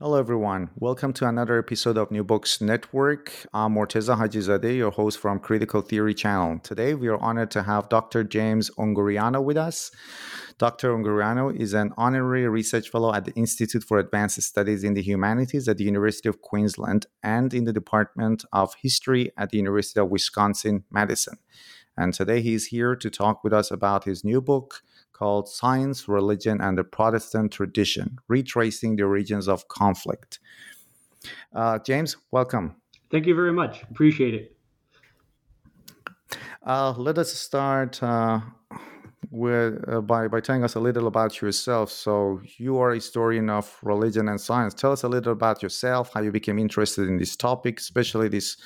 Hello, everyone. Welcome to another episode of New Books Network. I'm Morteza Hajizadeh, your host from Critical Theory Channel. Today, we are honored to have Dr. James Ungureanu with us. Dr. Ungureanu is an honorary research fellow at the Institute for Advanced Studies in the Humanities at the University of Queensland and in the Department of History at the University of Wisconsin Madison. And today, he's here to talk with us about his new book, called Science, Religion, and the Protestant Tradition Retracing the Origins of Conflict. Uh, James, welcome. Thank you very much. Appreciate it. Uh, let us start uh, with uh, by by telling us a little about yourself. So, you are a historian of religion and science. Tell us a little about yourself, how you became interested in this topic, especially this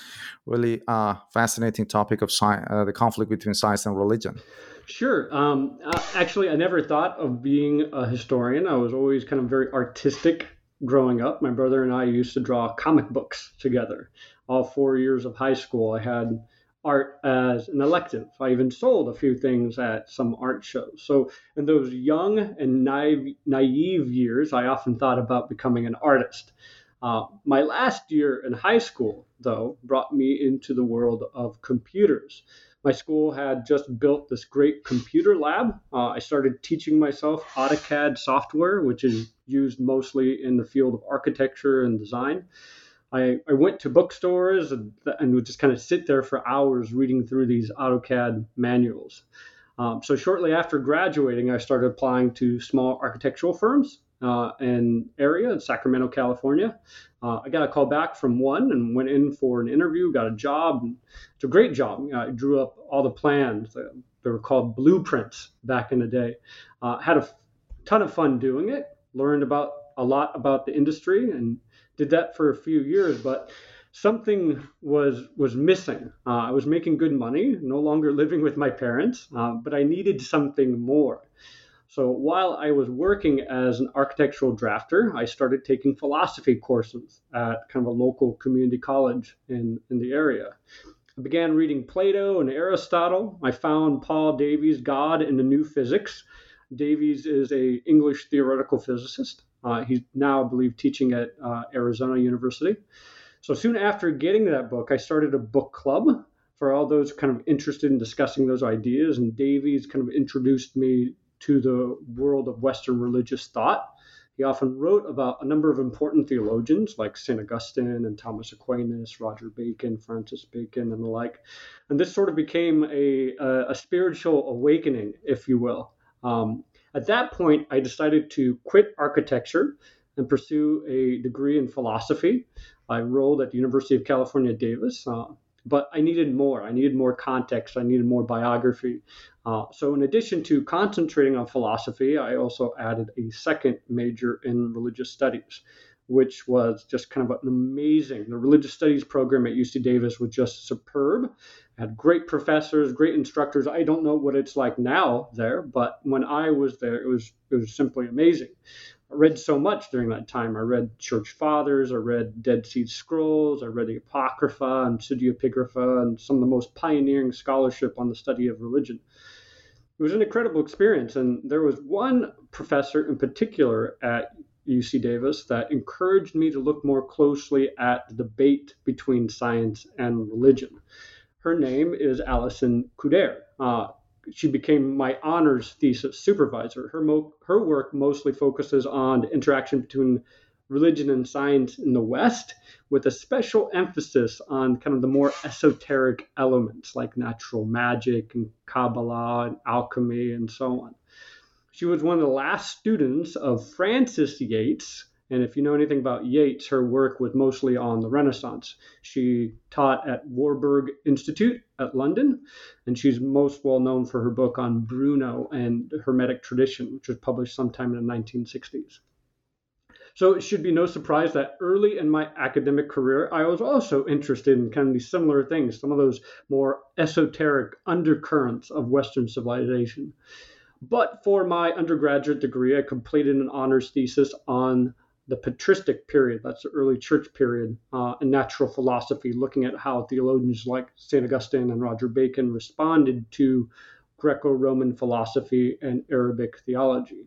really uh, fascinating topic of science, uh, the conflict between science and religion. Sure. Um, uh, actually, I never thought of being a historian. I was always kind of very artistic growing up. My brother and I used to draw comic books together. All four years of high school, I had art as an elective. I even sold a few things at some art shows. So, in those young and naive, naive years, I often thought about becoming an artist. Uh, my last year in high school, though, brought me into the world of computers my school had just built this great computer lab. Uh, I started teaching myself AutoCAD software, which is used mostly in the field of architecture and design. I, I went to bookstores and, and would just kind of sit there for hours reading through these AutoCAD manuals. Um, so shortly after graduating, I started applying to small architectural firms uh, in area in Sacramento, California. Uh, I got a call back from one and went in for an interview, got a job. It's a great job. I drew up all the plans. They were called blueprints back in the day. Uh, had a ton of fun doing it. Learned about a lot about the industry and did that for a few years. But something was was missing. Uh, I was making good money, no longer living with my parents, uh, but I needed something more. So while I was working as an architectural drafter, I started taking philosophy courses at kind of a local community college in, in the area. I began reading Plato and Aristotle. I found Paul Davies' God in the New Physics. Davies is a English theoretical physicist. Uh, he's now, I believe, teaching at uh, Arizona University. So soon after getting that book, I started a book club for all those kind of interested in discussing those ideas. And Davies kind of introduced me to the world of Western religious thought. He often wrote about a number of important theologians like St. Augustine and Thomas Aquinas, Roger Bacon, Francis Bacon, and the like. And this sort of became a, a, a spiritual awakening, if you will. Um, at that point, I decided to quit architecture and pursue a degree in philosophy. I enrolled at the University of California, Davis. Uh, but I needed more. I needed more context. I needed more biography. Uh, so, in addition to concentrating on philosophy, I also added a second major in religious studies, which was just kind of an amazing. The religious studies program at UC Davis was just superb. Had great professors, great instructors. I don't know what it's like now there, but when I was there, it was it was simply amazing. I read so much during that time. I read church fathers, I read Dead Sea Scrolls, I read the Apocrypha and Pseudepigrapha, and some of the most pioneering scholarship on the study of religion. It was an incredible experience, and there was one professor in particular at UC Davis that encouraged me to look more closely at the debate between science and religion. Her name is Allison Coudert. Uh, she became my honors thesis supervisor. Her, mo- her work mostly focuses on the interaction between religion and science in the West, with a special emphasis on kind of the more esoteric elements like natural magic and Kabbalah and alchemy and so on. She was one of the last students of Frances Yates, and if you know anything about Yates, her work was mostly on the Renaissance. She taught at Warburg Institute at London, and she's most well known for her book on Bruno and Hermetic tradition, which was published sometime in the 1960s. So it should be no surprise that early in my academic career, I was also interested in kind of these similar things, some of those more esoteric undercurrents of Western civilization. But for my undergraduate degree, I completed an honors thesis on the patristic period, that's the early church period, uh, in natural philosophy, looking at how theologians like St. Augustine and Roger Bacon responded to Greco Roman philosophy and Arabic theology.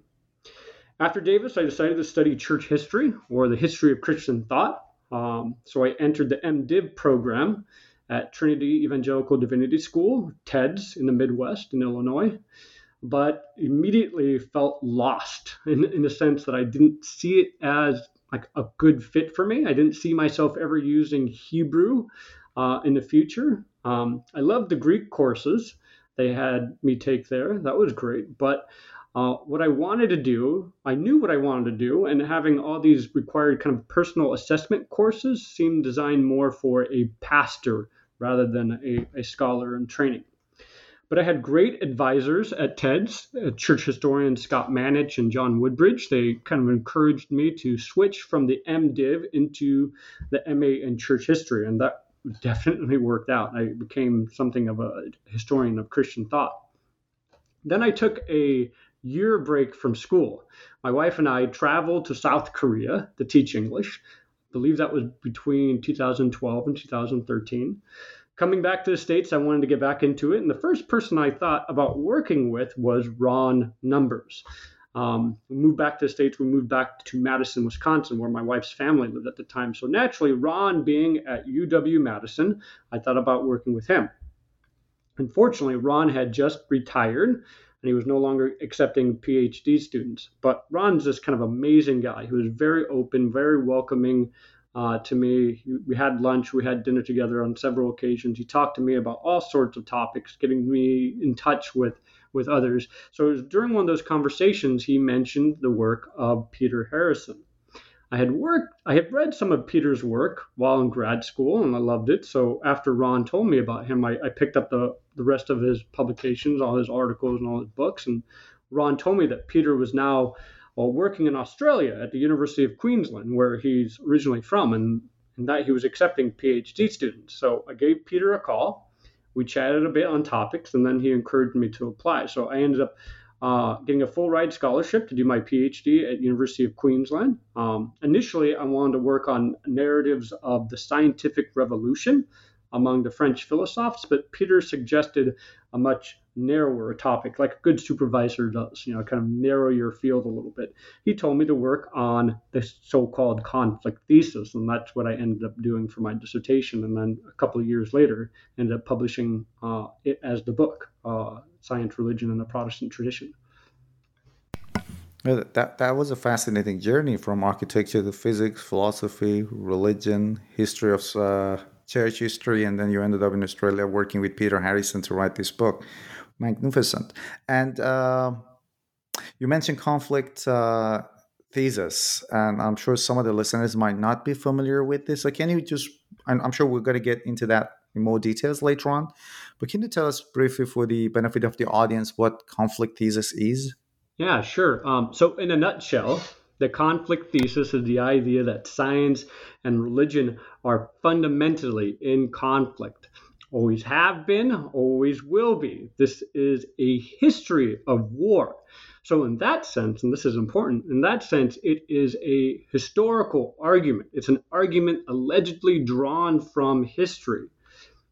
After Davis, I decided to study church history or the history of Christian thought. Um, so I entered the MDiv program at Trinity Evangelical Divinity School, TEDS, in the Midwest in Illinois but immediately felt lost in, in the sense that I didn't see it as like a good fit for me. I didn't see myself ever using Hebrew uh, in the future. Um, I loved the Greek courses they had me take there. That was great. But uh, what I wanted to do, I knew what I wanted to do, and having all these required kind of personal assessment courses seemed designed more for a pastor rather than a, a scholar in training. But I had great advisors at TEDS, uh, church historians Scott Manetsch and John Woodbridge. They kind of encouraged me to switch from the MDiv into the MA in church history, and that definitely worked out. I became something of a historian of Christian thought. Then I took a year break from school. My wife and I traveled to South Korea to teach English. I believe that was between 2012 and 2013 coming back to the States, I wanted to get back into it. And the first person I thought about working with was Ron Numbers. Um, we moved back to the States. We moved back to Madison, Wisconsin, where my wife's family lived at the time. So naturally, Ron being at UW Madison, I thought about working with him. Unfortunately, Ron had just retired and he was no longer accepting PhD students. But Ron's this kind of amazing guy. He was very open, very welcoming, uh, to me. We had lunch, we had dinner together on several occasions. He talked to me about all sorts of topics, getting me in touch with with others. So during one of those conversations, he mentioned the work of Peter Harrison. I had worked, I had read some of Peter's work while in grad school, and I loved it. So after Ron told me about him, I, I picked up the the rest of his publications, all his articles, and all his books. And Ron told me that Peter was now while working in Australia at the University of Queensland, where he's originally from, and, and that he was accepting PhD students. So I gave Peter a call. We chatted a bit on topics, and then he encouraged me to apply. So I ended up uh, getting a full ride scholarship to do my PhD at University of Queensland. Um, initially, I wanted to work on narratives of the scientific revolution among the French philosophers, but Peter suggested a much narrower topic, like a good supervisor does, you know, kind of narrow your field a little bit. He told me to work on the so called conflict thesis, and that's what I ended up doing for my dissertation. And then a couple of years later, ended up publishing uh, it as the book, uh, Science, Religion, and the Protestant Tradition. That, that was a fascinating journey from architecture to physics, philosophy, religion, history of uh, church history, and then you ended up in Australia working with Peter Harrison to write this book. Magnificent. And uh, you mentioned conflict uh, thesis, and I'm sure some of the listeners might not be familiar with this. So can you just, I'm sure we're going to get into that in more details later on, but can you tell us briefly for the benefit of the audience what conflict thesis is? Yeah, sure. Um, so, in a nutshell, the conflict thesis is the idea that science and religion are fundamentally in conflict. Always have been, always will be. This is a history of war. So, in that sense, and this is important, in that sense, it is a historical argument. It's an argument allegedly drawn from history.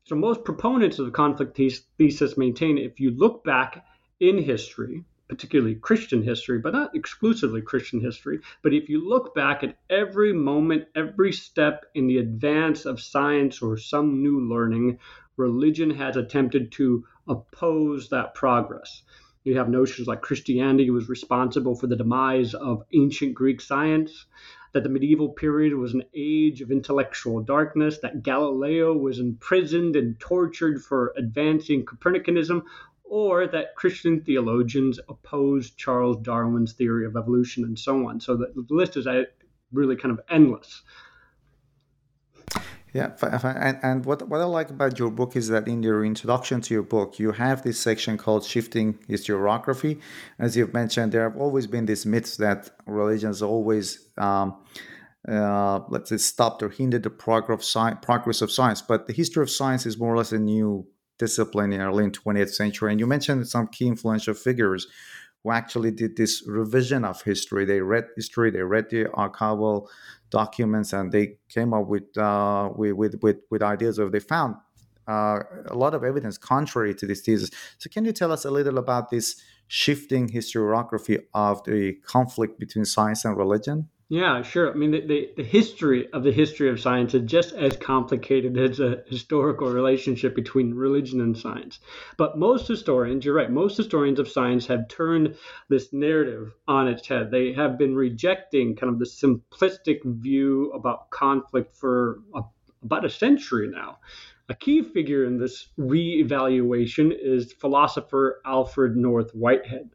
So, most proponents of the conflict thesis maintain if you look back in history, particularly Christian history, but not exclusively Christian history. But if you look back at every moment, every step in the advance of science or some new learning, religion has attempted to oppose that progress. You have notions like Christianity was responsible for the demise of ancient Greek science, that the medieval period was an age of intellectual darkness, that Galileo was imprisoned and tortured for advancing Copernicanism, or that Christian theologians opposed Charles Darwin's theory of evolution and so on. So the list is uh, really kind of endless. Yeah, and, and what, what I like about your book is that in your introduction to your book, you have this section called Shifting Historiography. As you've mentioned, there have always been these myths that religions always, um, uh, let's say, stopped or hindered the progress of, progress of science. But the history of science is more or less a new discipline in early 20th century. And you mentioned some key influential figures who actually did this revision of history. They read history, they read the archival documents, and they came up with uh, with, with, with ideas of they found uh, a lot of evidence contrary to this thesis. So, can you tell us a little about this shifting historiography of the conflict between science and religion? Yeah, sure. I mean, the, the, the, history of the history of science is just as complicated as a historical relationship between religion and science. But most historians, you're right, most historians of science have turned this narrative on its head. They have been rejecting kind of the simplistic view about conflict for a, about a century now. A key figure in this reevaluation is philosopher Alfred North Whitehead.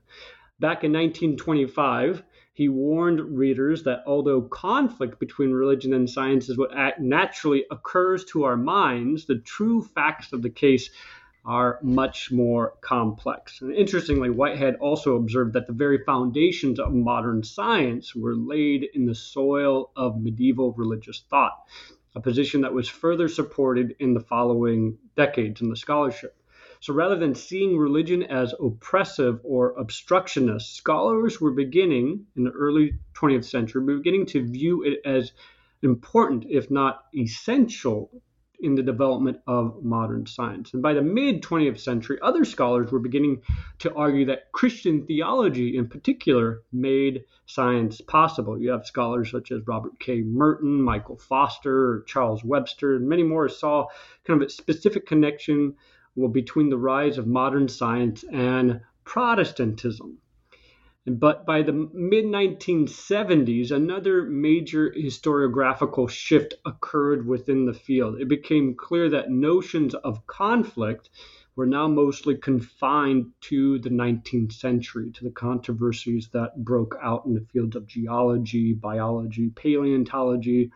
Back in 1925, he warned readers that although conflict between religion and science is what naturally occurs to our minds, the true facts of the case are much more complex. And interestingly, Whitehead also observed that the very foundations of modern science were laid in the soil of medieval religious thought, a position that was further supported in the following decades in the scholarship. So rather than seeing religion as oppressive or obstructionist, scholars were beginning in the early 20th century beginning to view it as important, if not essential, in the development of modern science. And by the mid 20th century, other scholars were beginning to argue that Christian theology in particular made science possible. You have scholars such as Robert K. Merton, Michael Foster, Charles Webster, and many more saw kind of a specific connection well, between the rise of modern science and Protestantism. But by the mid 1970s, another major historiographical shift occurred within the field. It became clear that notions of conflict were now mostly confined to the 19th century, to the controversies that broke out in the fields of geology, biology, paleontology,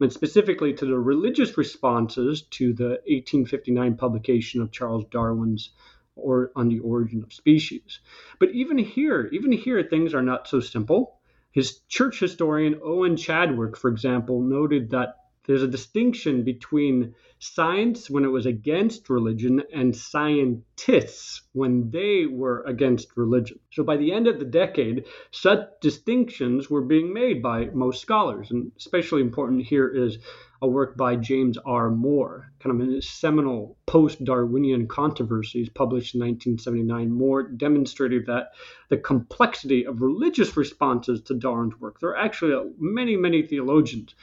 and specifically to the religious responses to the 1859 publication of Charles Darwin's or on the origin of species. But even here, even here, things are not so simple. His church historian Owen Chadwick, for example, noted that there's a distinction between science when it was against religion and scientists when they were against religion. So by the end of the decade, such distinctions were being made by most scholars. And especially important here is a work by James R. Moore, kind of his seminal post Darwinian controversies published in 1979. Moore demonstrated that the complexity of religious responses to Darwin's work. There are actually many, many theologians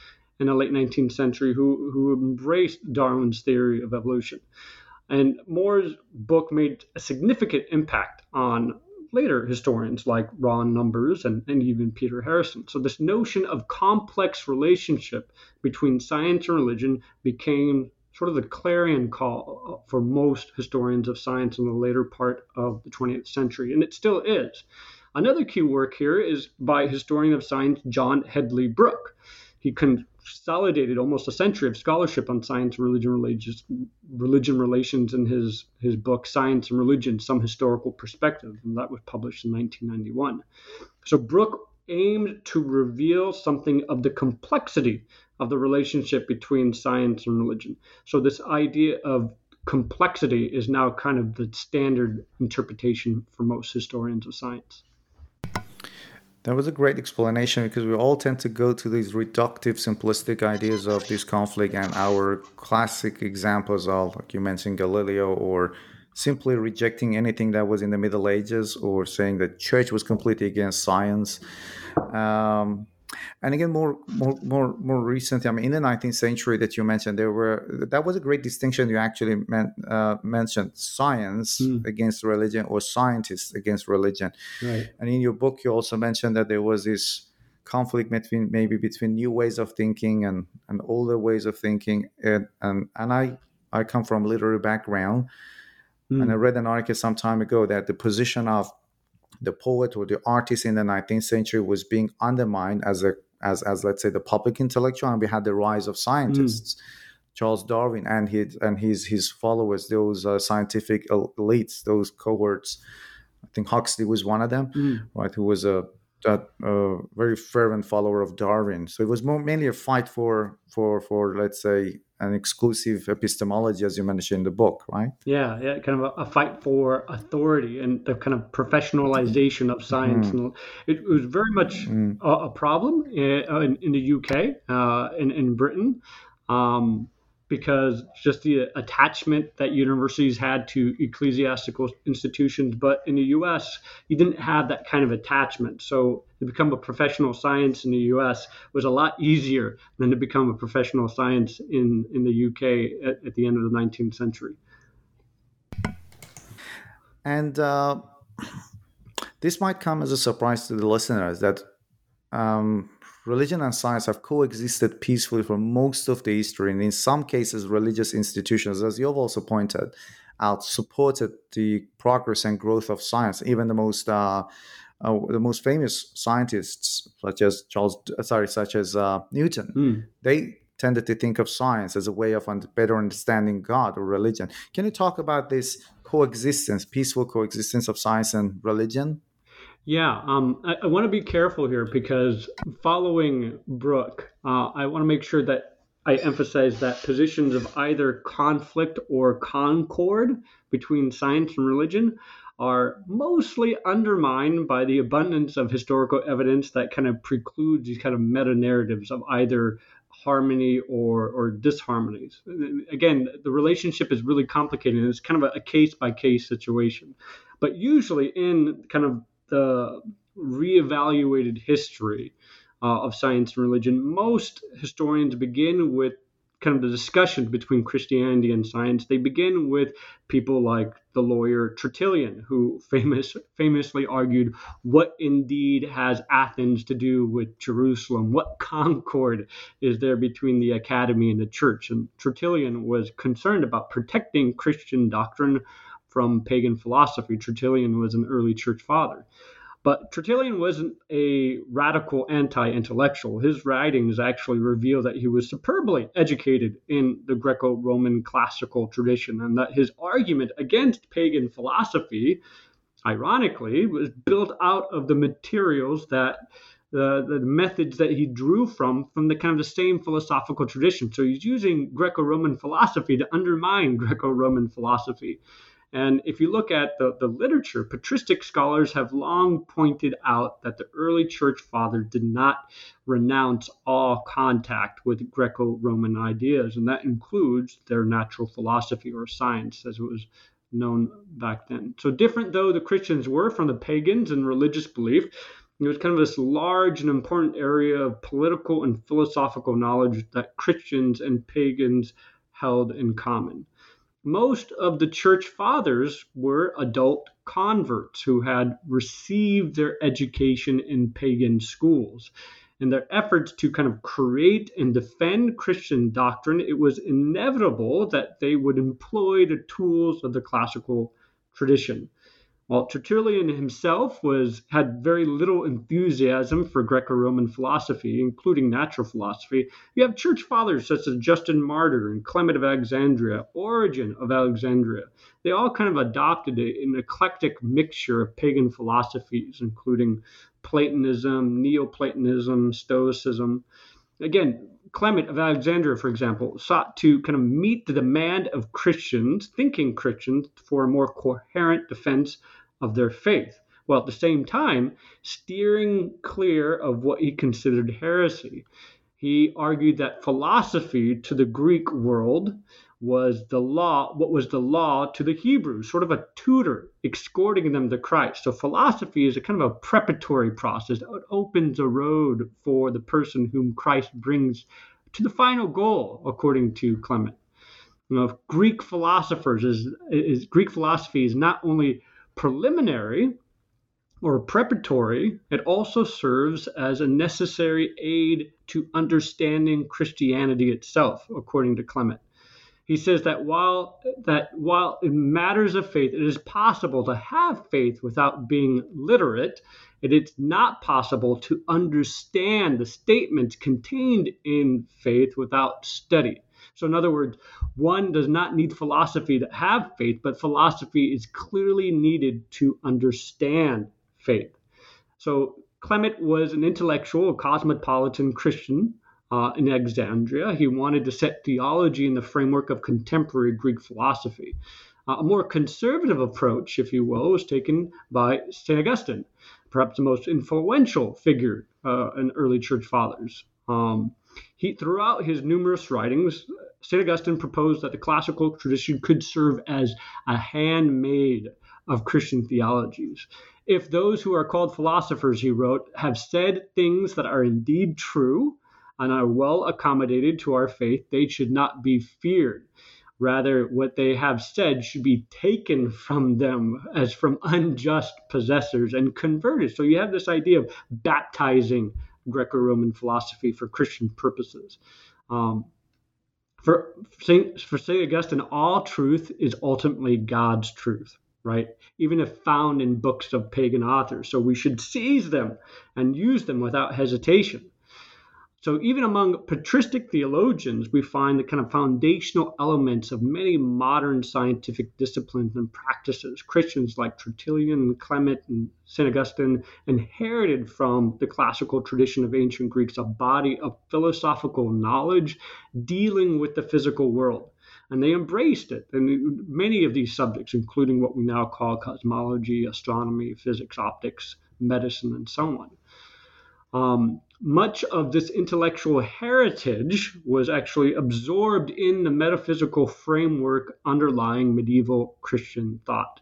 in the late 19th century who, who embraced Darwin's theory of evolution. And Moore's book made a significant impact on later historians like Ron Numbers and, and even Peter Harrison. So, this notion of complex relationship between science and religion became sort of the clarion call uh, for most historians of science in the later part of the 20th century, and it still is. Another key work here is by historian of science John Hedley Brooke. He consolidated almost a century of scholarship on science and religion, religious, religion relations in his, his book, Science and Religion Some Historical Perspective, and that was published in 1991. So Brooke aimed to reveal something of the complexity of the relationship between science and religion. So this idea of complexity is now kind of the standard interpretation for most historians of science. That was a great explanation because we all tend to go to these reductive, simplistic ideas of this conflict, and our classic examples of, like you mentioned, Galileo, or simply rejecting anything that was in the Middle Ages, or saying that church was completely against science. Um, and again more more more more recently i mean in the 19th century that you mentioned there were that was a great distinction you actually meant, uh, mentioned science mm. against religion or scientists against religion right. and in your book you also mentioned that there was this conflict between maybe between new ways of thinking and and older ways of thinking and and, and i i come from literary background mm. and i read an article some time ago that the position of the poet or the artist in the 19th century was being undermined as a as, as let's say the public intellectual and we had the rise of scientists mm. Charles Darwin and his and his his followers, those uh, scientific elites, those cohorts. I think Huxley was one of them, mm. right? Who was a, a, a, very fervent follower of Darwin. So it was more, mainly a fight for for for let's say an exclusive epistemology, as you mentioned in the book, right? Yeah, yeah, kind of a, a fight for authority and the kind of professionalization of science. Mm. And it, it, was very much mm. a, a, problem in, in, in the UK, uh, in, in Britain. Um, because just the attachment that universities had to ecclesiastical institutions. But in the U.S., you didn't have that kind of attachment. So to become a professional science in the U.S. was a lot easier than to become a professional science in, in the U.K. At, at the end of the 19th century. And uh, this might come as a surprise to the listeners that um, religion and science have coexisted peacefully for most of the history, and in some cases, religious institutions, as you've also pointed out, supported the progress and growth of science. Even the most uh, uh, the most famous scientists, such as Charles, uh, sorry, such as uh, Newton, mm. they tended to think of science as a way of better understanding God or religion. Can you talk about this coexistence, peaceful coexistence of science and religion? Yeah, um, I, I want to be careful here because following Brooke, uh, I want to make sure that I emphasize that positions of either conflict or concord between science and religion are mostly undermined by the abundance of historical evidence that kind of precludes these kind of meta narratives of either harmony or, or disharmonies. Again, the relationship is really complicated and it's kind of a case by case situation. But usually, in kind of the reevaluated history uh, of science and religion, most historians begin with kind of the discussion between Christianity and science. They begin with people like the lawyer Tertullian, who famous, famously argued, What indeed has Athens to do with Jerusalem? What concord is there between the academy and the church? And Tertullian was concerned about protecting Christian doctrine from pagan philosophy. Tertullian was an early church father. But Tertullian wasn't a radical anti intellectual. His writings actually reveal that he was superbly educated in the Greco Roman classical tradition and that his argument against pagan philosophy, ironically, was built out of the materials that. The, the methods that he drew from from the kind of the same philosophical tradition. So he's using Greco-Roman philosophy to undermine Greco-Roman philosophy. And if you look at the, the literature, patristic scholars have long pointed out that the early church fathers did not renounce all contact with Greco Roman ideas, and that includes their natural philosophy or science as it was known back then. So, different though the Christians were from the pagans in religious belief, it was kind of this large and important area of political and philosophical knowledge that Christians and pagans held in common most of the church fathers were adult converts who had received their education in pagan schools. In their efforts to kind of create and defend Christian doctrine, it was inevitable that they would employ the tools of the classical tradition. While Tertullian himself was had very little enthusiasm for Greco-Roman philosophy, including natural philosophy, you have church fathers such as Justin Martyr and Clement of Alexandria, Origen of Alexandria. They all kind of adopted an eclectic mixture of pagan philosophies, including Platonism, Neoplatonism, Stoicism. Again, Clement of Alexandria, for example, sought to kind of meet the demand of Christians, thinking Christians, for a more coherent defense of their faith, while at the same time steering clear of what he considered heresy. He argued that philosophy to the Greek world was the law, what was the law to the Hebrews, sort of a tutor escorting them to Christ. So philosophy is a kind of a preparatory process. It opens a road for the person whom Christ brings to the final goal, according to Clement. You know, Greek philosophers is, is Greek philosophy is not only preliminary or preparatory, it also serves as a necessary aid to understanding Christianity itself, according to Clement. He says that while that while in matters of faith it is possible to have faith without being literate, it is not possible to understand the statements contained in faith without study. So, in other words, one does not need philosophy to have faith, but philosophy is clearly needed to understand faith. So, Clement was an intellectual, a cosmopolitan Christian uh, in Alexandria. He wanted to set theology in the framework of contemporary Greek philosophy. Uh, a more conservative approach, if you will, was taken by St. Augustine, perhaps the most influential figure uh, in early church fathers. Um, he, throughout his numerous writings, St. Augustine proposed that the classical tradition could serve as a handmaid of Christian theologies. If those who are called philosophers, he wrote, have said things that are indeed true and are well accommodated to our faith, they should not be feared. Rather, what they have said should be taken from them as from unjust possessors and converted. So you have this idea of baptizing Greco Roman philosophy for Christian purposes. Um, for Saint, for Saint Augustine, all truth is ultimately God's truth, right? Even if found in books of pagan authors. So we should seize them and use them without hesitation. So even among patristic theologians, we find the kind of foundational elements of many modern scientific disciplines and practices. Christians like Tertullian Clement and St. Augustine inherited from the classical tradition of ancient Greeks a body of philosophical knowledge dealing with the physical world. And they embraced it. And many of these subjects, including what we now call cosmology, astronomy, physics, optics, medicine, and so on. Um, much of this intellectual heritage was actually absorbed in the metaphysical framework underlying medieval Christian thought.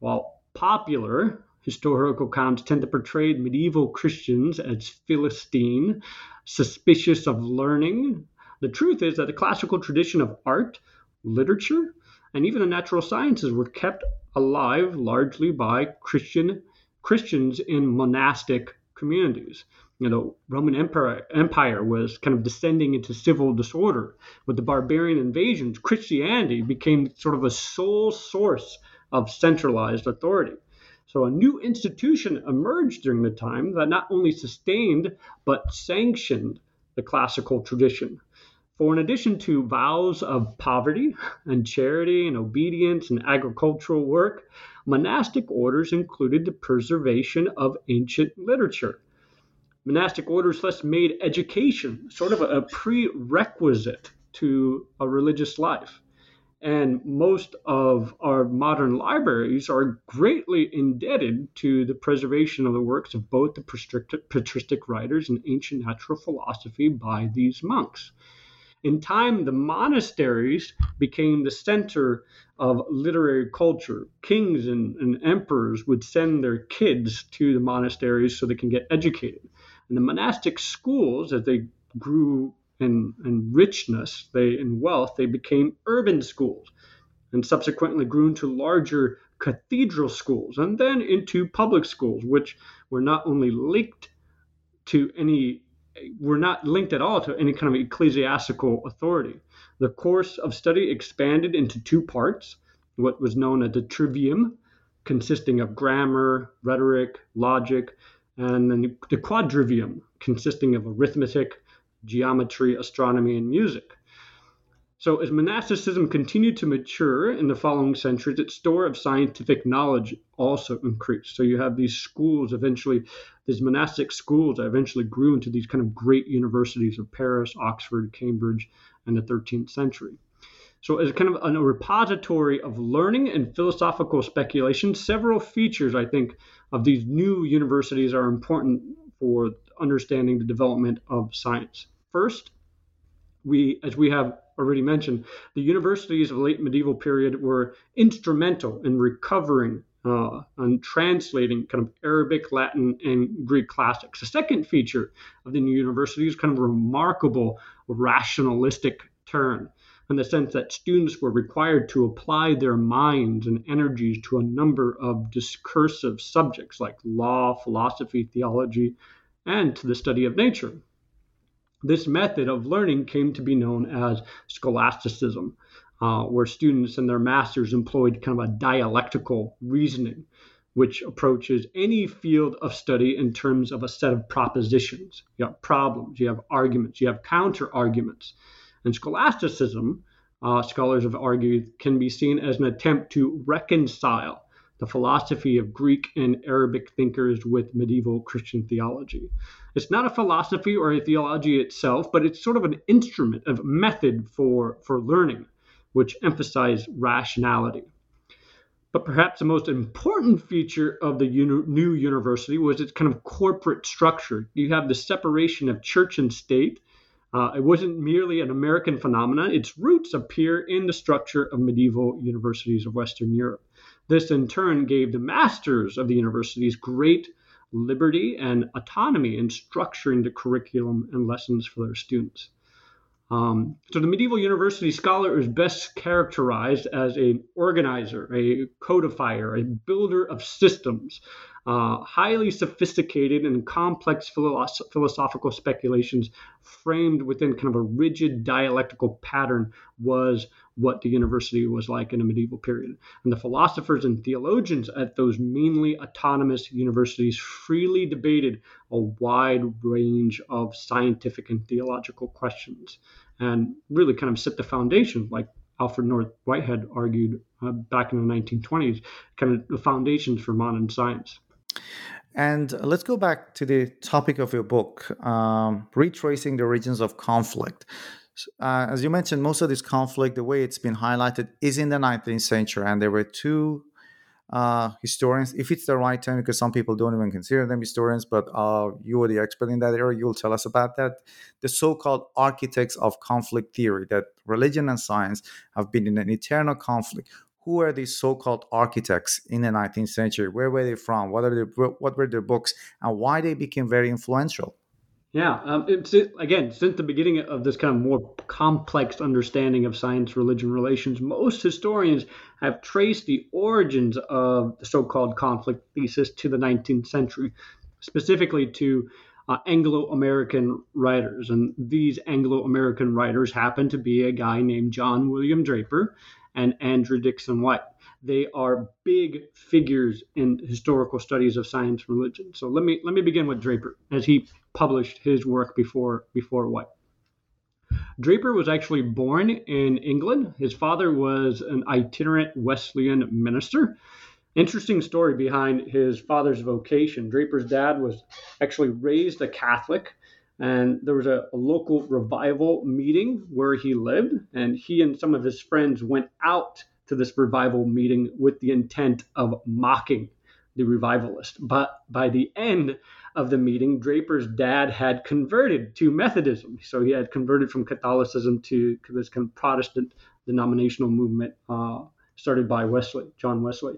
While popular, historical accounts tend to portray medieval Christians as Philistine, suspicious of learning. The truth is that the classical tradition of art, literature, and even the natural sciences were kept alive largely by Christian Christians in monastic communities. You know, Roman Empire, Empire was kind of descending into civil disorder. With the barbarian invasions, Christianity became sort of a sole source of centralized authority. So a new institution emerged during the time that not only sustained but sanctioned the classical tradition. For in addition to vows of poverty and charity and obedience and agricultural work, monastic orders included the preservation of ancient literature. Monastic orders thus made education sort of a, prerequisite to a religious life. And most of our modern libraries are greatly indebted to the preservation of the works of both the patristic writers and ancient natural philosophy by these monks. In time, the monasteries became the center of literary culture. Kings and, and, emperors would send their kids to the monasteries so they can get educated. And the monastic schools, as they grew in, in richness, they in wealth, they became urban schools and subsequently grew into larger cathedral schools and then into public schools, which were not only linked to any were not linked at all to any kind of ecclesiastical authority. The course of study expanded into two parts what was known as the trivium, consisting of grammar, rhetoric, logic, and then the quadrivium, consisting of arithmetic, geometry, astronomy, and music. So, as monasticism continued to mature in the following centuries, its store of scientific knowledge also increased. So, you have these schools eventually, these monastic schools that eventually grew into these kind of great universities of Paris, Oxford, Cambridge, in the 13th century. So, as kind of a repository of learning and philosophical speculation, several features, I think, of these new universities are important for understanding the development of science. First, we, as we have already mentioned, the universities of the late medieval period were instrumental in recovering uh, and translating kind of Arabic, Latin, and Greek classics. The second feature of the new university is kind of remarkable rationalistic turn in the sense that students were required to apply their minds and energies to a number of discursive subjects like law, philosophy, theology, and to the study of nature. This method of learning came to be known as scholasticism, uh, where students and their masters employed kind of a dialectical reasoning, which approaches any field of study in terms of a set of propositions. You have problems, you have arguments, you have counter arguments. And scholasticism, uh, scholars have argued, can be seen as an attempt to reconcile the philosophy of Greek and Arabic thinkers with medieval Christian theology. It's not a philosophy or a theology itself, but it's sort of an instrument of method for, for learning, which emphasize rationality. But perhaps the most important feature of the uni- new university was its kind of corporate structure. You have the separation of church and state. Uh, it wasn't merely an American phenomenon, its roots appear in the structure of medieval universities of Western Europe. This, in turn, gave the masters of the universities great liberty and autonomy in structuring the curriculum and lessons for their students. Um, so the medieval university scholar is best characterized as an organizer, a codifier, a builder of systems. Uh, highly sophisticated and complex philosoph- philosophical speculations framed within kind of a rigid dialectical pattern was what the university was like in a medieval period. And the philosophers and theologians at those mainly autonomous universities freely debated a wide range of scientific and theological questions and really kind of set the foundation, like Alfred North Whitehead argued uh, back in the 1920s, kind of the foundations for modern science. And let's go back to the topic of your book, um, retracing the origins of conflict. Uh, as you mentioned, most of this conflict, the way it's been highlighted, is in the 19th century, and there were two uh, historians, if it's the right term, because some people don't even consider them historians, but uh, you are the expert in that area. You'll tell us about that. The so called architects of conflict theory, that religion and science have been in an eternal conflict. Who are these so called architects in the 19th century? Where were they from? What, are their, what were their books? And why they became very influential? Yeah, um, it's again since the beginning of this kind of more complex understanding of science-religion relations, most historians have traced the origins of the so-called conflict thesis to the 19th century, specifically to uh, Anglo-American writers, and these Anglo-American writers happen to be a guy named John William Draper and Andrew Dickson White. They are big figures in historical studies of science religion. So let me let me begin with Draper as he published his work before before White. Draper was actually born in England. His father was an itinerant Wesleyan minister. Interesting story behind his father's vocation. Draper's dad was actually raised a Catholic, and there was a, a, local revival meeting where he lived, and he and some of his friends went out to this revival meeting with the intent of mocking the revivalist. But by the end of the meeting, Draper's dad had converted to Methodism. So he had converted from Catholicism to this kind of Protestant denominational movement uh, started by Wesley, John Wesley,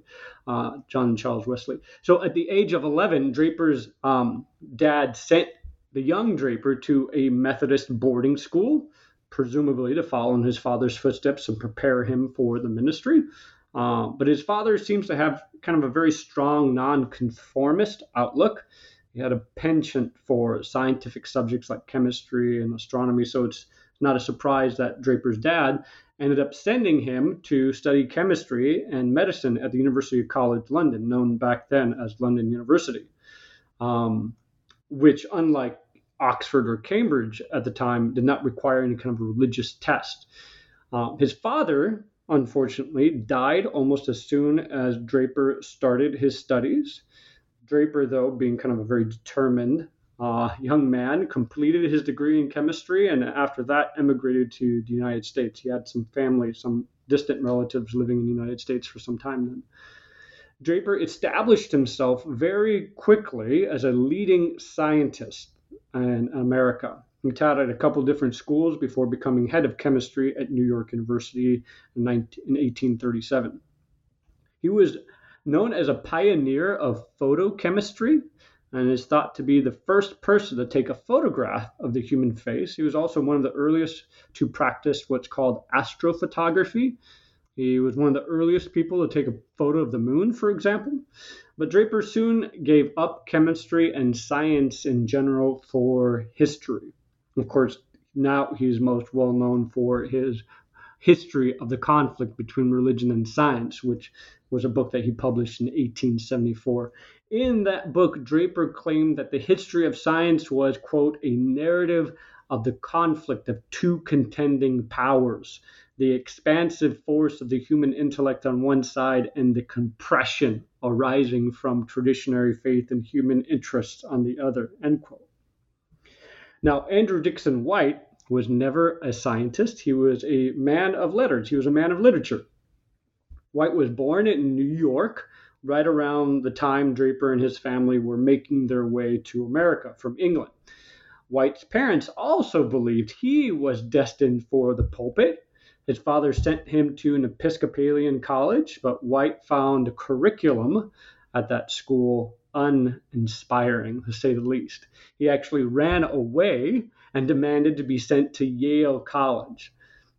uh, John Charles Wesley. So at the age of 11, Draper's um, dad sent the young Draper to a Methodist boarding school, presumably to follow in his father's footsteps and prepare him for the ministry. Uh, but his father seems to have kind of a very strong nonconformist outlook. He had a penchant for scientific subjects like chemistry and astronomy, so it's not a surprise that Draper's dad ended up sending him to study chemistry and medicine at the University of College London, known back then as London University, um, which, unlike Oxford or Cambridge at the time, did not require any kind of religious test. Uh, his father unfortunately, died almost as soon as Draper started his studies. Draper, though, being kind of a very determined uh, young man, completed his degree in chemistry and after that emigrated to the United States. He had some family, some distant relatives living in the United States for some time then. Draper established himself very quickly as a leading scientist in America. He taught at a couple different schools before becoming head of chemistry at New York University in, 19, in 1837. He was known as a pioneer of photochemistry and is thought to be the first person to take a photograph of the human face. He was also one of the earliest to practice what's called astrophotography. He was one of the earliest people to take a photo of the moon, for example. But Draper soon gave up chemistry and science in general for history. Of course, now he's most well known for his history of the conflict between religion and science, which was a book that he published in 1874. In that book, Draper claimed that the history of science was, quote, a narrative of the conflict of two contending powers the expansive force of the human intellect on one side and the compression arising from traditionary faith and human interests on the other. End quote. Now, Andrew Dickson White was never a scientist. He was a man of letters. He was a man of literature. White was born in New York right around the time Draper and his family were making their way to America from England. White's parents also believed he was destined for the pulpit his father sent him to an Episcopalian college, but White found the curriculum at that school uninspiring, to say the least. He actually ran away and demanded to be sent to Yale College.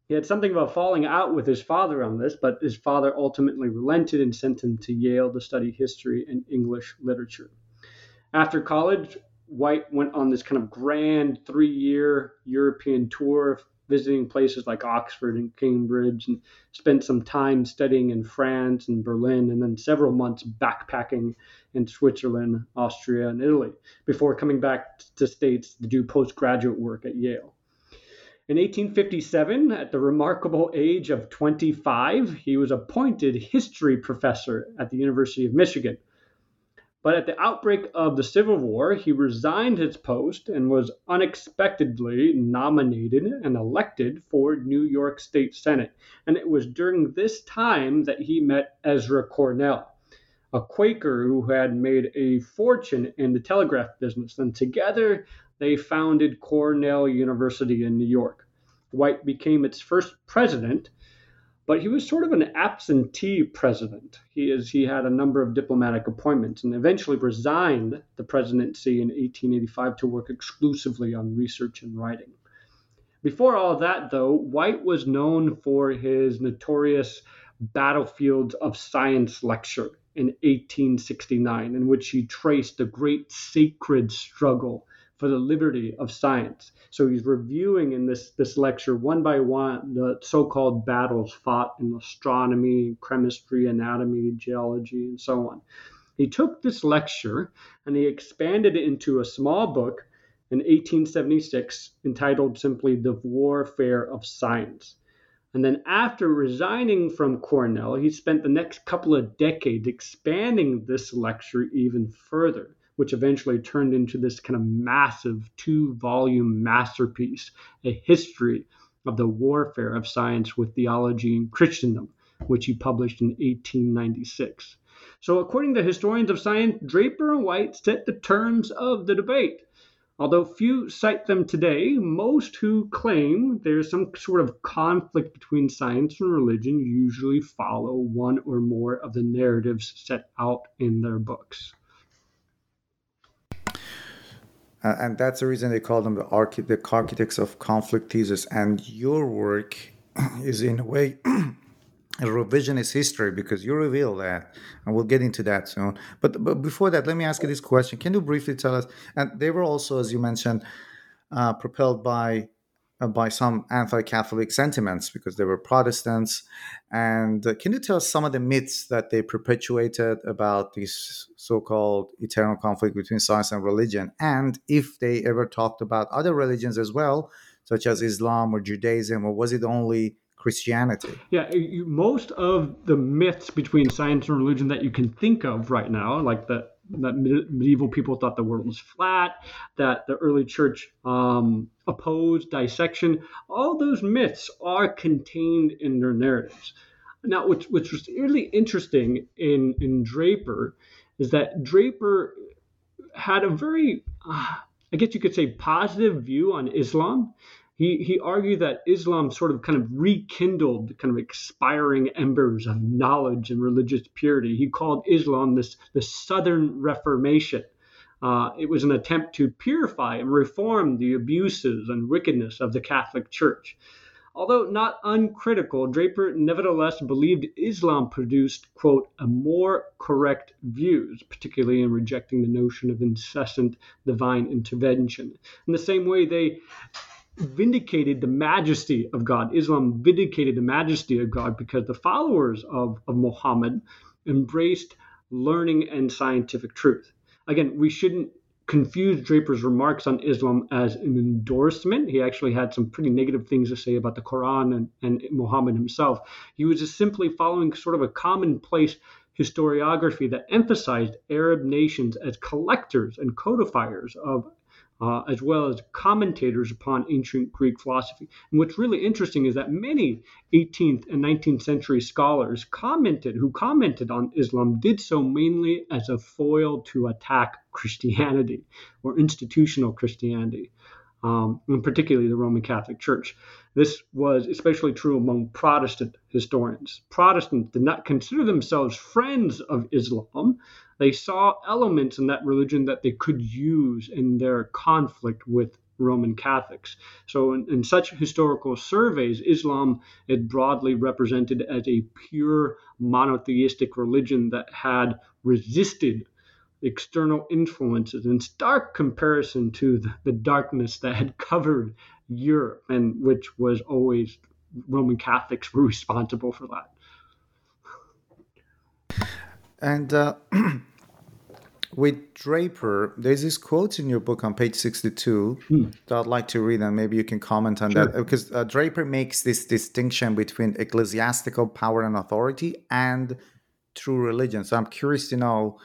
He had something of a falling out with his father on this, but his father ultimately relented and sent him to Yale to study history and English literature. After college, White went on this kind of grand three year European tour visiting places like Oxford and Cambridge, and spent some time studying in France and Berlin, and then several months backpacking in Switzerland, Austria, and Italy before coming back to States to do postgraduate work at Yale. In 1857, at the remarkable age of 25, he was appointed history professor at the University of Michigan, but at the outbreak of the Civil War, he resigned his post and was unexpectedly nominated and elected for New York State Senate. And it was during this time that he met Ezra Cornell, a Quaker who had made a fortune in the telegraph business. And together they founded Cornell University in New York. White became its first president but he was sort of an absentee president. He is he had a number of diplomatic appointments and eventually resigned the presidency in 1885 to work exclusively on research and writing. Before all that, though, White was known for his notorious Battlefields of Science lecture in 1869, in which he traced the great sacred struggle for the liberty of science. So he's reviewing in this, this lecture one by one the so called battles fought in astronomy, chemistry, anatomy, geology, and so on. He took this lecture and he expanded it into a small book in 1876 entitled simply The Warfare of Science. And then after resigning from Cornell, he spent the next couple of decades expanding this lecture even further which eventually turned into this kind of massive two volume masterpiece, a history of the warfare of science with theology and Christendom, which he published in 1896. So, according to historians of science, Draper and White set the terms of the debate. Although few cite them today, most who claim there's some sort of conflict between science and religion usually follow one or more of the narratives set out in their books. Uh, and that's the reason they call them the, archi- the architects of conflict thesis. And your work is, in a way, a revisionist history because you reveal that, and we'll get into that soon. But, but before that, let me ask you this question: Can you briefly tell us? And they were also, as you mentioned, uh, propelled by uh, by some anti-Catholic sentiments because they were Protestants. And uh, can you tell us some of the myths that they perpetuated about this so-called eternal conflict between science and religion, and if they ever talked about other religions as well, such as Islam or Judaism, or was it only Christianity? Yeah, you, most of the myths between science and religion that you can think of right now, like the that medieval people thought the world was flat, that the early church um, opposed dissection. All those myths are contained in their narratives. Now, which was really interesting in, in Draper is that Draper had a very, uh, I guess you could say, positive view on Islam he, he argued that Islam sort of kind of rekindled kind of expiring embers of knowledge and religious purity. He called Islam this the Southern Reformation. Uh, it was an attempt to purify and reform the abuses and wickedness of the Catholic Church. Although not uncritical, Draper nevertheless believed Islam produced, quote, a more correct views, particularly in rejecting the notion of incessant divine intervention. In the same way, they vindicated the majesty of God. Islam vindicated the majesty of God because the followers of, of Muhammad embraced learning and scientific truth. Again, we shouldn't confuse Draper's remarks on Islam as an endorsement. He actually had some pretty negative things to say about the Quran and, and Muhammad himself. He was just simply following sort of a commonplace historiography that emphasized Arab nations as collectors and codifiers of uh, as well as commentators upon ancient Greek philosophy. And what's really interesting is that many 18th and 19th century scholars commented, who commented on Islam, did so mainly as a foil to attack Christianity or institutional Christianity, um, and particularly the Roman Catholic Church. This was especially true among Protestant historians. Protestants did not consider themselves friends of Islam, they saw elements in that religion that they could use in their conflict with Roman Catholics. So, in, in, such historical surveys, Islam is broadly represented as a pure monotheistic religion that had resisted external influences in stark comparison to the, the darkness that had covered Europe, and which was always Roman Catholics were responsible for that. And uh, with Draper, there's this quote in your book on page 62 hmm. that I'd like to read, and maybe you can comment on sure. that. Because uh, Draper makes this distinction between ecclesiastical power and authority and true religion. So I'm curious to know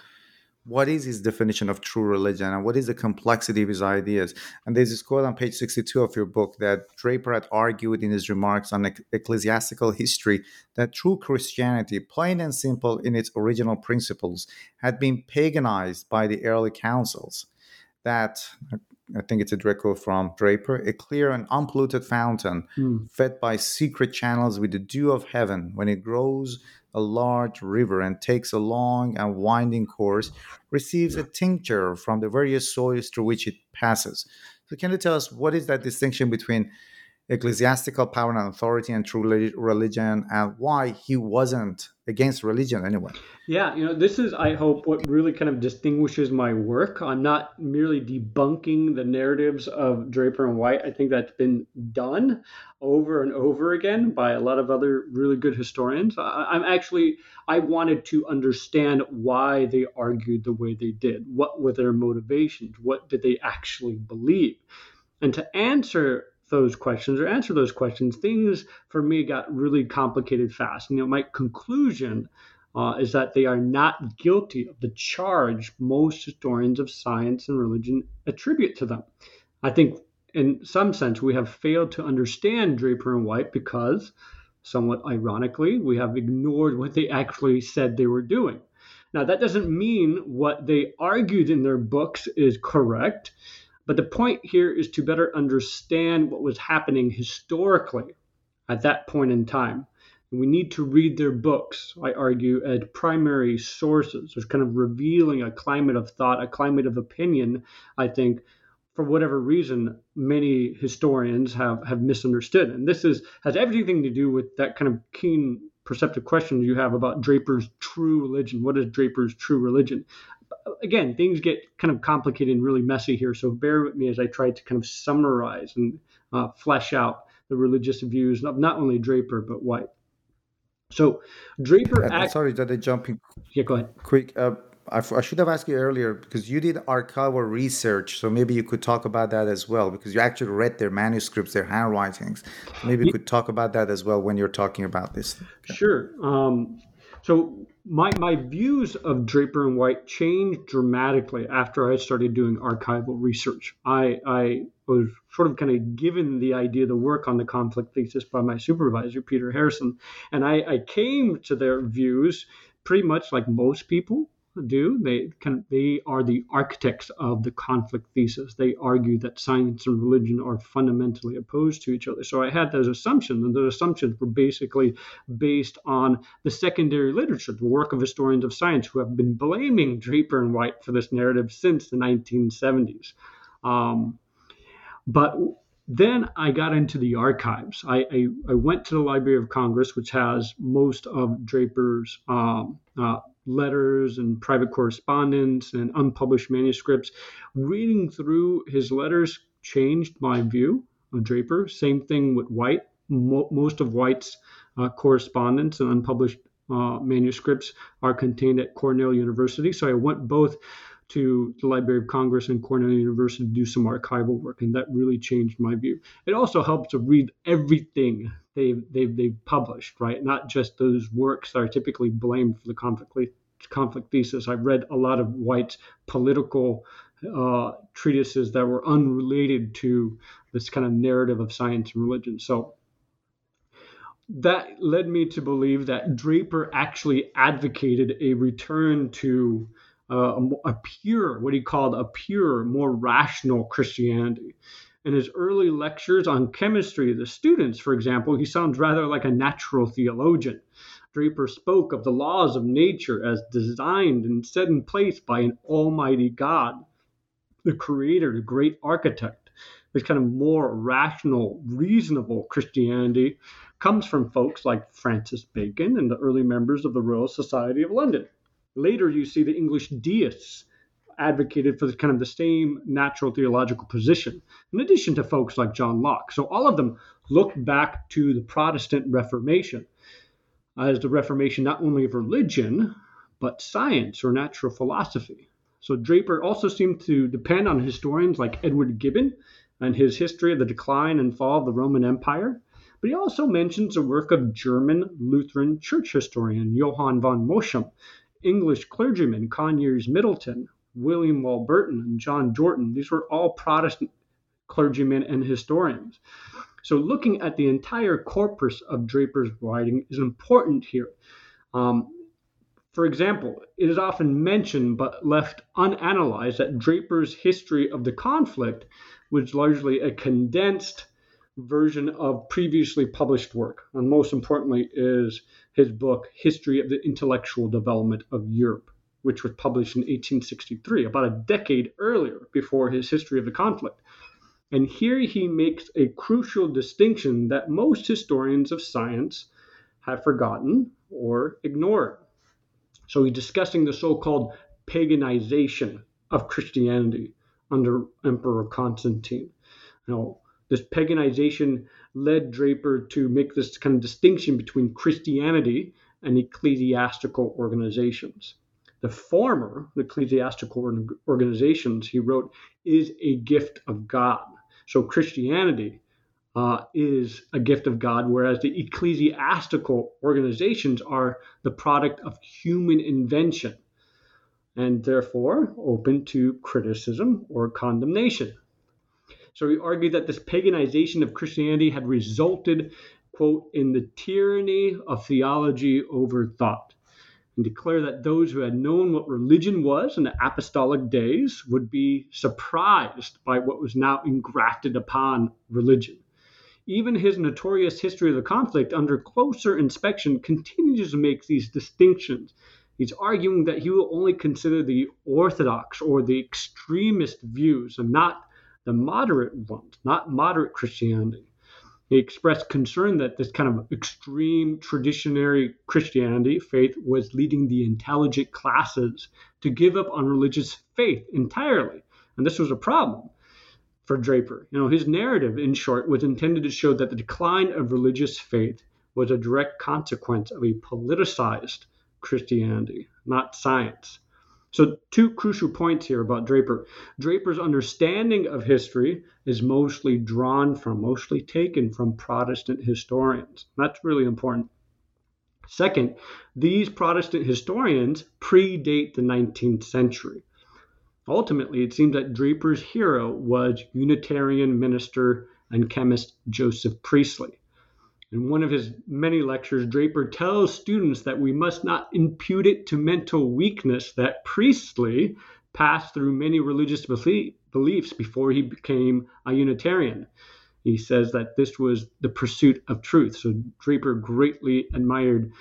what is his definition of true religion and what is the complexity of his ideas. And there's this quote on page 62 of your book that Draper had argued in his remarks on ecclesiastical history that true Christianity, plain and simple in its original principles, had been paganized by the early councils. That I think it's a direct quote from Draper, a clear and unpolluted fountain, mm. fed by secret channels with the dew of heaven. When it grows a large river and takes a long and winding course, receives a tincture from the various soils through which it passes. So, can you tell us what is that distinction between ecclesiastical power and authority and true religion and why he wasn't against religion anyway. Yeah, you know, this is, I hope, what really kind of distinguishes my work. I'm not merely debunking the narratives of Draper and White. I think that's been done over and over again by a lot of other really good historians. I, am actually, I wanted to understand why they argued the way they did. What were their motivations? What did they actually believe? And to answer those questions or answer those questions, things for me got really complicated fast. And you know, my conclusion uh, is that they are not guilty of the charge most historians of science and religion attribute to them. I think, in some sense, we have failed to understand Draper and White because, somewhat ironically, we have ignored what they actually said they were doing. Now, that doesn't mean what they argued in their books is correct. But the point here is to better understand what was happening historically at that point in time. We need to read their books, I argue, as primary sources. There's kind of revealing a climate of thought, a climate of opinion, I think, for whatever reason, many historians have, have misunderstood. And this is has everything to do with that kind of keen perceptive question you have about Draper's true religion. What is Draper's true religion? Again, things get kind of complicated and really messy here. So bear with me as I try to kind of summarize and uh, flesh out the religious views of not only Draper but White. So Draper. Uh, act- sorry that I jump in. Yeah, go ahead. Quick. Uh, I, I should have asked you earlier because you did archival research, so maybe you could talk about that as well because you actually read their manuscripts, their handwritings. Maybe you could talk about that as well when you're talking about this. Sure. Um, so my my views of Draper and White changed dramatically after I started doing archival research. I I was sort of kind of given the idea to work on the conflict thesis by my supervisor Peter Harrison, and I, I came to their views pretty much like most people do. They can they are the architects of the conflict thesis. They argue that science and religion are fundamentally opposed to each other. So I had those assumptions, and those assumptions were basically based on the secondary literature, the work of historians of science who have been blaming Draper and White for this narrative since the 1970s. Um, but then I got into the archives. I, I, I, went to the Library of Congress, which has most of Draper's um, uh, letters and private correspondence and unpublished manuscripts. Reading through his letters changed my view of Draper. Same thing with White. Mo- most of White's uh, correspondence and unpublished uh, manuscripts are contained at Cornell University. So I went both to the Library of Congress and Cornell University to do some archival work, and that really changed my view. It also helped to read everything they've, they've, they've published, right? Not just those works that are typically blamed for the conflict, conflict thesis. I've read a lot of White's political uh, treatises that were unrelated to this kind of narrative of science and religion. So that led me to believe that Draper actually advocated a return to uh, a pure, what he called a pure, more rational Christianity. In his early lectures on chemistry, the students, for example, he sounds rather like a natural theologian. Draper spoke of the laws of nature as designed and set in place by an almighty God, the creator, the great architect. This kind of more rational, reasonable Christianity comes from folks like Francis Bacon and the early members of the Royal Society of London. Later, you see the English deists advocated for the, kind of the same natural theological position, in addition to folks like John Locke. So all of them look back to the Protestant Reformation Uh, as the Reformation not only of religion, but science or natural philosophy. So Draper also seemed to depend on historians like Edward Gibbon and his history of the decline and fall of the Roman Empire. But he also mentions the work of German Lutheran church historian Johann von Mosheim English clergymen, Conyers Middleton, William Warburton, and John Jortin. These were all Protestant clergymen and historians. So, looking at the entire corpus of Draper's writing is important here. Um, for example, it is often mentioned but left unanalyzed that Draper's history of the conflict was largely a condensed version of previously published work. And most importantly, is his book, History of the Intellectual Development of Europe, which was published in 1863, about a decade earlier before his History of the Conflict. And here he makes a crucial distinction that most historians of science have forgotten or ignored. So he's discussing the so called paganization of Christianity under Emperor Constantine. Know, this paganization led Draper to make this kind of distinction between Christianity and ecclesiastical organizations. The former, the ecclesiastical organizations, he wrote, is a gift of God. So Christianity uh, is a gift of God, whereas the ecclesiastical organizations are the product of human invention and therefore open to criticism or condemnation. So he argued that this paganization of Christianity had resulted, quote, in the tyranny of theology over thought, and declare that those who had known what religion was in the apostolic days would be surprised by what was now engrafted upon religion. Even his notorious history of the conflict, under closer inspection, continues to make these distinctions. He's arguing that he will only consider the orthodox or the extremist views and not the moderate ones, not moderate Christianity. He expressed concern that this kind of extreme traditionary Christianity faith was leading the intelligent classes to give up on religious faith entirely. And this was a problem for Draper. You know, his narrative, in short, was intended to show that the decline of religious faith was a direct consequence of a politicized Christianity, not science. So, two crucial points here about Draper. Draper's understanding of history is mostly drawn from, mostly taken from Protestant historians. That's really important. Second, these Protestant historians predate the 19th century. Ultimately, it seems that Draper's hero was Unitarian minister and chemist Joseph Priestley. In one of his many lectures, Draper tells students that we must not impute it to mental weakness that Priestley passed through many religious beliefs before he became a Unitarian. He says that this was the pursuit of truth. So Draper greatly admired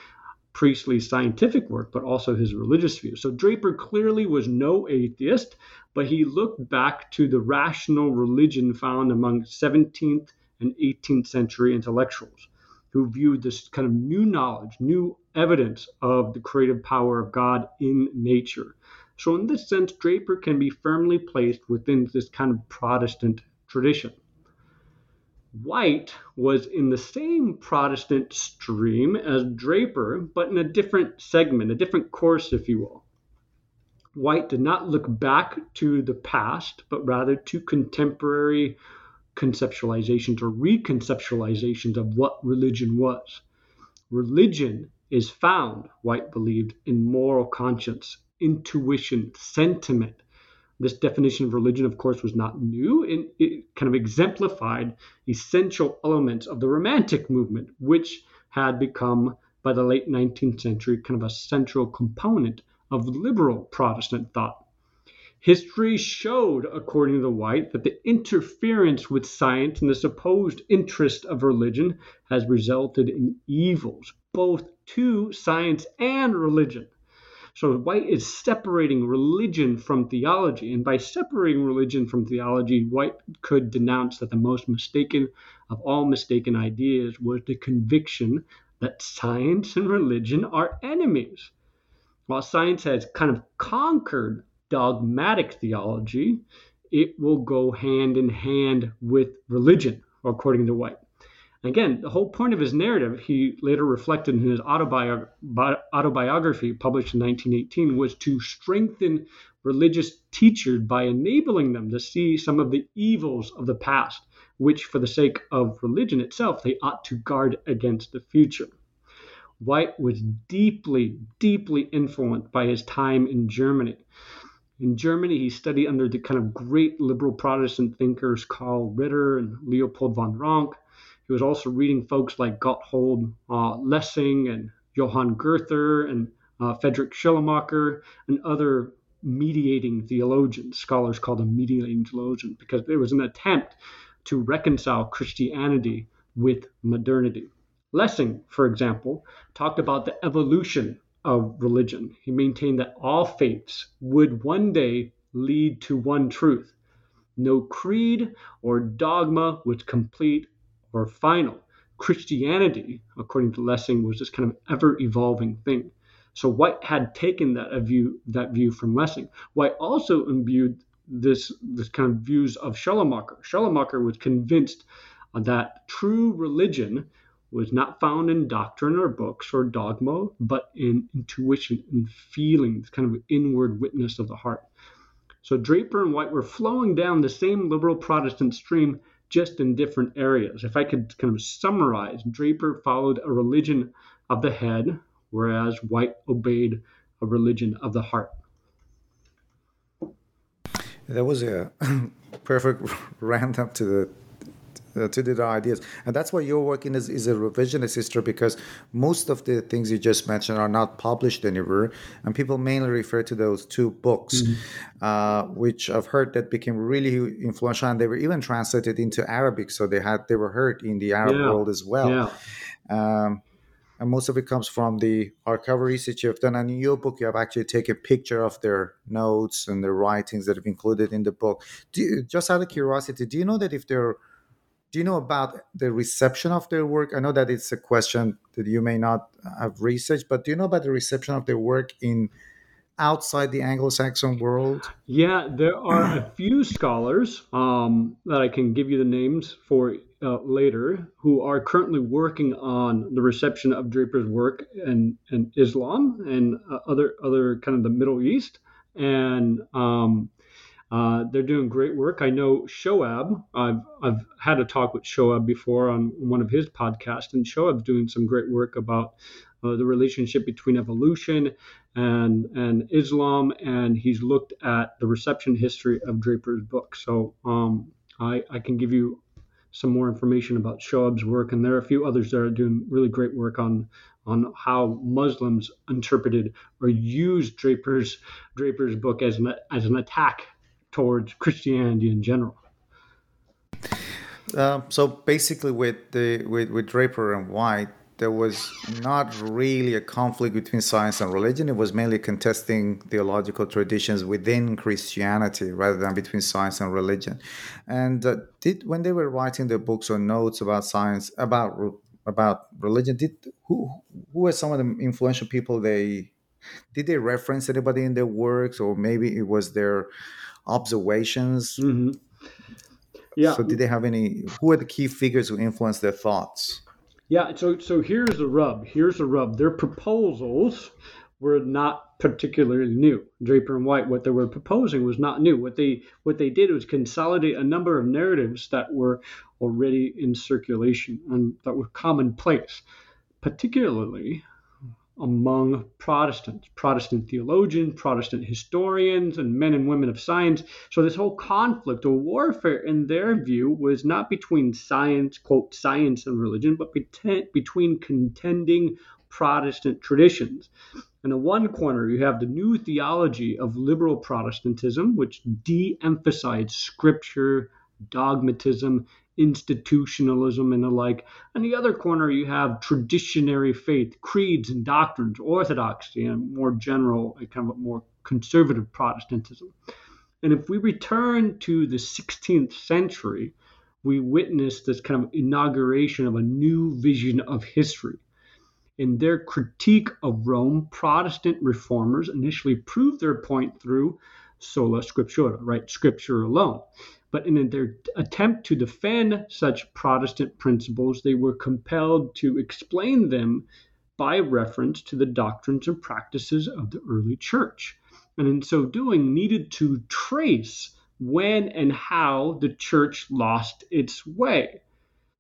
Priestley's scientific work, but also his religious views. So Draper clearly was no atheist, but he looked back to the rational religion found among 17th and 18th century intellectuals who viewed this kind of new knowledge, new evidence of the creative power of God in nature. So, in this sense, Draper can be firmly placed within this kind of Protestant tradition. White was in the same Protestant stream as Draper, but in a different segment, a different course, if you will. White did not look back to the past, but rather to contemporary conceptualizations or reconceptualizations of what religion was. Religion is found, White believed, in moral conscience, intuition, sentiment. This definition of religion, of course, was not new. It, it kind of exemplified essential elements of the Romantic movement, which had become, by the late 19th century, kind of a central component of liberal Protestant thought. History showed, according to White, that the interference with science and the supposed interest of religion has resulted in evils, both to science and religion. So White is separating religion from theology. And by separating religion from theology, White could denounce that the most mistaken of all mistaken ideas was the conviction that science and religion are enemies. While science has kind of conquered dogmatic theology, it will go hand in hand with religion, according to White. Again, the whole point of his narrative, he later reflected in his autobi- autobiography published in 1918, was to strengthen religious teachers by enabling them to see some of the evils of the past, which, for the sake of religion itself, they ought to guard against the future. White was deeply, deeply influenced by his time in Germany. In Germany, he studied under the kind of great liberal Protestant thinkers Karl Ritter and Leopold von Ranke. He was also reading folks like Gotthold uh, Lessing and Johann Goethe and uh, Friedrich Schleiermacher and other mediating theologians. Scholars call them mediating theologians because it was an attempt to reconcile Christianity with modernity. Lessing, for example, talked about the evolution of religion. He maintained that all faiths would one day lead to one truth. No creed or dogma was complete or final. Christianity, according to Lessing, was this kind of ever evolving thing. So White had taken that view that view from Lessing. White also imbued this this kind of views of Schleiermacher. Schleiermacher was convinced that true religion was not found in doctrine or books or dogma, but in intuition and feeling, kind of inward witness of the heart. So Draper and White were flowing down the same liberal Protestant stream, just in different areas. If I could kind of summarize, Draper followed a religion of the head, whereas White obeyed a religion of the heart. That was a perfect roundup to the to the ideas. And that's why your work is, is a revisionist history because most of the things you just mentioned are not published anywhere. And people mainly refer to those two books, mm-hmm. uh, which I've heard that became really influential. And they were even translated into Arabic. So they had they were heard in the Arab yeah. world as well. Yeah. Um, and most of it comes from the archival research you've done. And in your book, you have actually taken a picture of their notes and their writings that have included in the book. You, just out of curiosity, do you know that if they're do you know about the reception of their work? I know that it's a question that you may not have researched, but do you know about the reception of their work in outside the Anglo-Saxon world? Yeah, there are a few scholars um, that I can give you the names for uh, later who are currently working on the reception of Draper's work in, in Islam and uh, other other kind of the Middle East and um, uh, they're doing great work. I know Shoaib. I've I've had a talk with Shoaib before on one of his podcasts, and Shoaib's doing some great work about uh, the relationship between evolution and and Islam, and he's looked at the reception history of Draper's book. So um, I I can give you some more information about Shoaib's work, and there are a few others that are doing really great work on on how Muslims interpreted or used Draper's Draper's book as an as an attack towards Christianity in general. Uh, so basically, with the with, with Draper and White, there was not really a conflict between science and religion. It was mainly contesting theological traditions within Christianity rather than between science and religion. And uh, did when they were writing their books or notes about science about about religion, did who who were some of the influential people they did they reference anybody in their works or maybe it was their observations. Mm-hmm. Yeah. So, did they have any? Who are the key figures who influenced their thoughts? Yeah. So, so here's the rub. Here's the rub. Their proposals were not particularly new. Draper and White, what they were proposing was not new. What they what they did was consolidate a number of narratives that were already in circulation and that were commonplace, particularly among Protestants, Protestant theologians, Protestant historians, and men and women of science. So this whole conflict or warfare, in their view, was not between science, quote, science and religion, but between contending Protestant traditions. In the one corner, you have the new theology of liberal Protestantism, which de emphasized scripture, dogmatism, institutionalism, and the like. In the other corner, you have traditionary faith, creeds and doctrines, orthodoxy, and more general, kind of more conservative Protestantism. And if we return to the 16th century, we witness this kind of inauguration of a new vision of history in their critique of Rome, Protestant reformers initially proved their point through sola scriptura, right? Scripture alone. But in their attempt to defend such Protestant principles, they were compelled to explain them by reference to the doctrines and practices of the early church. And in so doing, needed to trace when and how the church lost its way.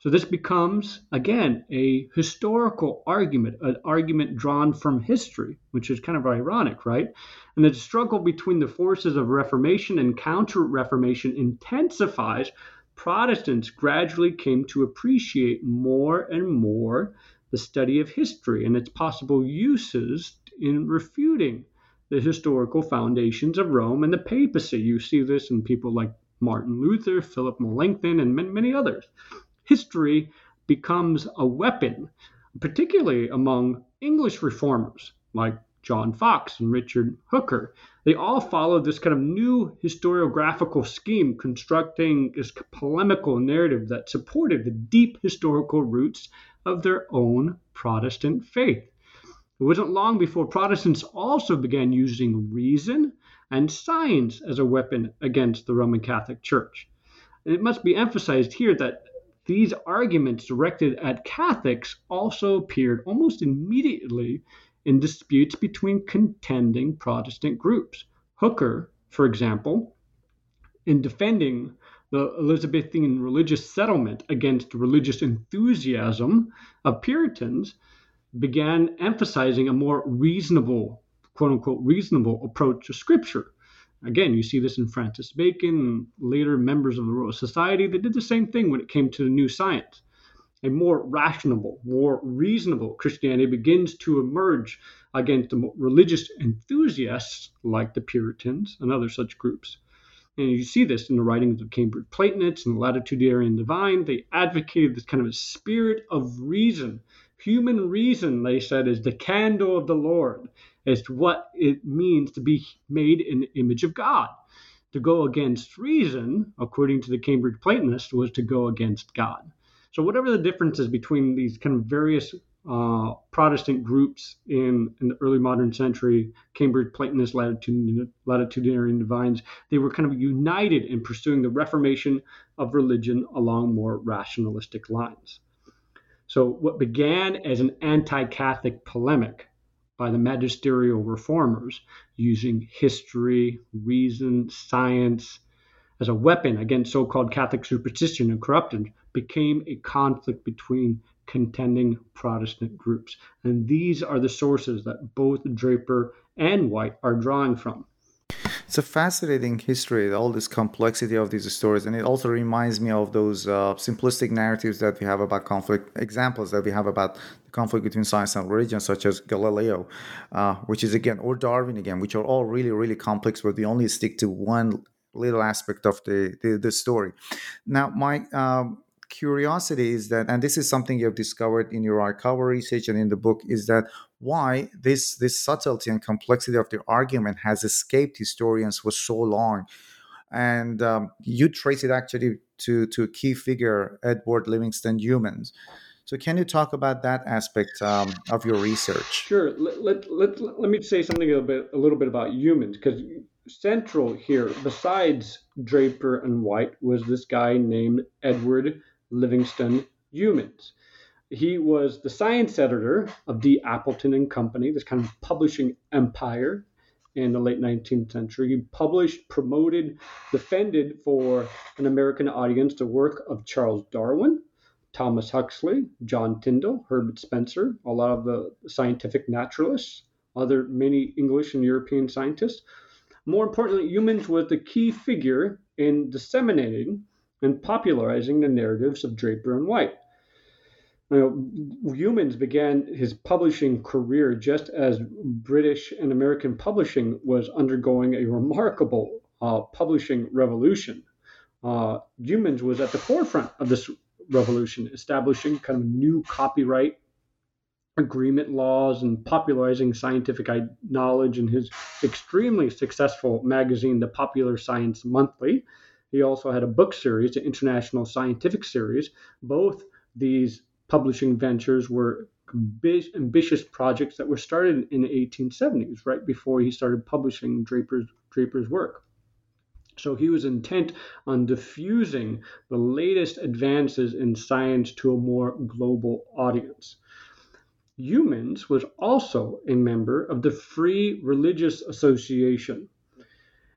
So this becomes, again, a historical argument, an argument drawn from history, which is kind of ironic, right? And the struggle between the forces of Reformation and Counter Reformation intensifies. Protestants gradually came to appreciate more and more the study of history and its possible uses in refuting the historical foundations of Rome and the papacy. You see this in people like Martin Luther, Philip Melanchthon, and many others history becomes a weapon, particularly among English reformers like John Fox and Richard Hooker. They all followed this kind of new historiographical scheme, constructing this polemical narrative that supported the deep historical roots of their own Protestant faith. It wasn't long before Protestants also began using reason and science as a weapon against the Roman Catholic Church. And it must be emphasized here that these arguments directed at Catholics also appeared almost immediately in disputes between contending Protestant groups. Hooker, for example, in defending the Elizabethan religious settlement against religious enthusiasm of Puritans, began emphasizing a more reasonable, quote unquote, reasonable approach to Scripture. Again, you see this in Francis Bacon, later members of the Royal Society. They did the same thing when it came to the new science. A more rational, more reasonable Christianity begins to emerge against the religious enthusiasts like the Puritans and other such groups. And you see this in the writings of Cambridge Platonists and the Latitudinarian Divine. They advocated this kind of a spirit of reason. Human reason, they said, is the candle of the Lord as to what it means to be made in the image of God. To go against reason, according to the Cambridge Platonists, was to go against God. So, whatever the differences between these kind of various uh, Protestant groups in, in, the early modern century, Cambridge Platonists, latitudinarian divines, they were kind of united in pursuing the reformation of religion along more rationalistic lines. So, what began as an anti Catholic polemic by the magisterial reformers using history, reason, science as a weapon against so called Catholic superstition and corruption became a conflict between contending Protestant groups. And these are the sources that both Draper and White are drawing from. It's a fascinating history, all this complexity of these stories, and it also reminds me of those uh, simplistic narratives that we have about conflict, examples that we have about the conflict between science and religion, such as Galileo, uh, which is again, or Darwin again, which are all really, really complex, but we only stick to one little aspect of the the, the story. Now, my um, curiosity is that, and this is something you have discovered in your archival research and in the book, is that why this this subtlety and complexity of the argument has escaped historians for so long, and um, you trace it actually to to a key figure, Edward Livingston Youmans. So, can you talk about that aspect um, of your research? Sure. Let, let, let, let me say something a, little bit, a little bit about Youmans because central here, besides Draper and White, was this guy named Edward Livingston Youmans. He was the science editor of D. Appleton and Company, this kind of publishing empire in the late 19th century. He published, promoted, defended for an American audience the work of Charles Darwin, Thomas Huxley, John Tyndall, Herbert Spencer, a lot of the scientific naturalists, other many English and European scientists. More importantly, Youmans was the key figure in disseminating and popularizing the narratives of Draper and White. You know, Youmans began his publishing career just as British and American publishing was undergoing a remarkable uh, publishing revolution. Uh, Youmans was at the forefront of this revolution, establishing kind of new copyright agreement laws and popularizing scientific knowledge in his extremely successful magazine, The Popular Science Monthly. He also had a book series, the International Scientific Series. Both these publishing ventures were ambitious projects that were started in the 1870s, right before he started publishing Draper's, Draper's work. So he was intent on diffusing the latest advances in science to a more global audience. Youmans was also a member of the Free Religious Association,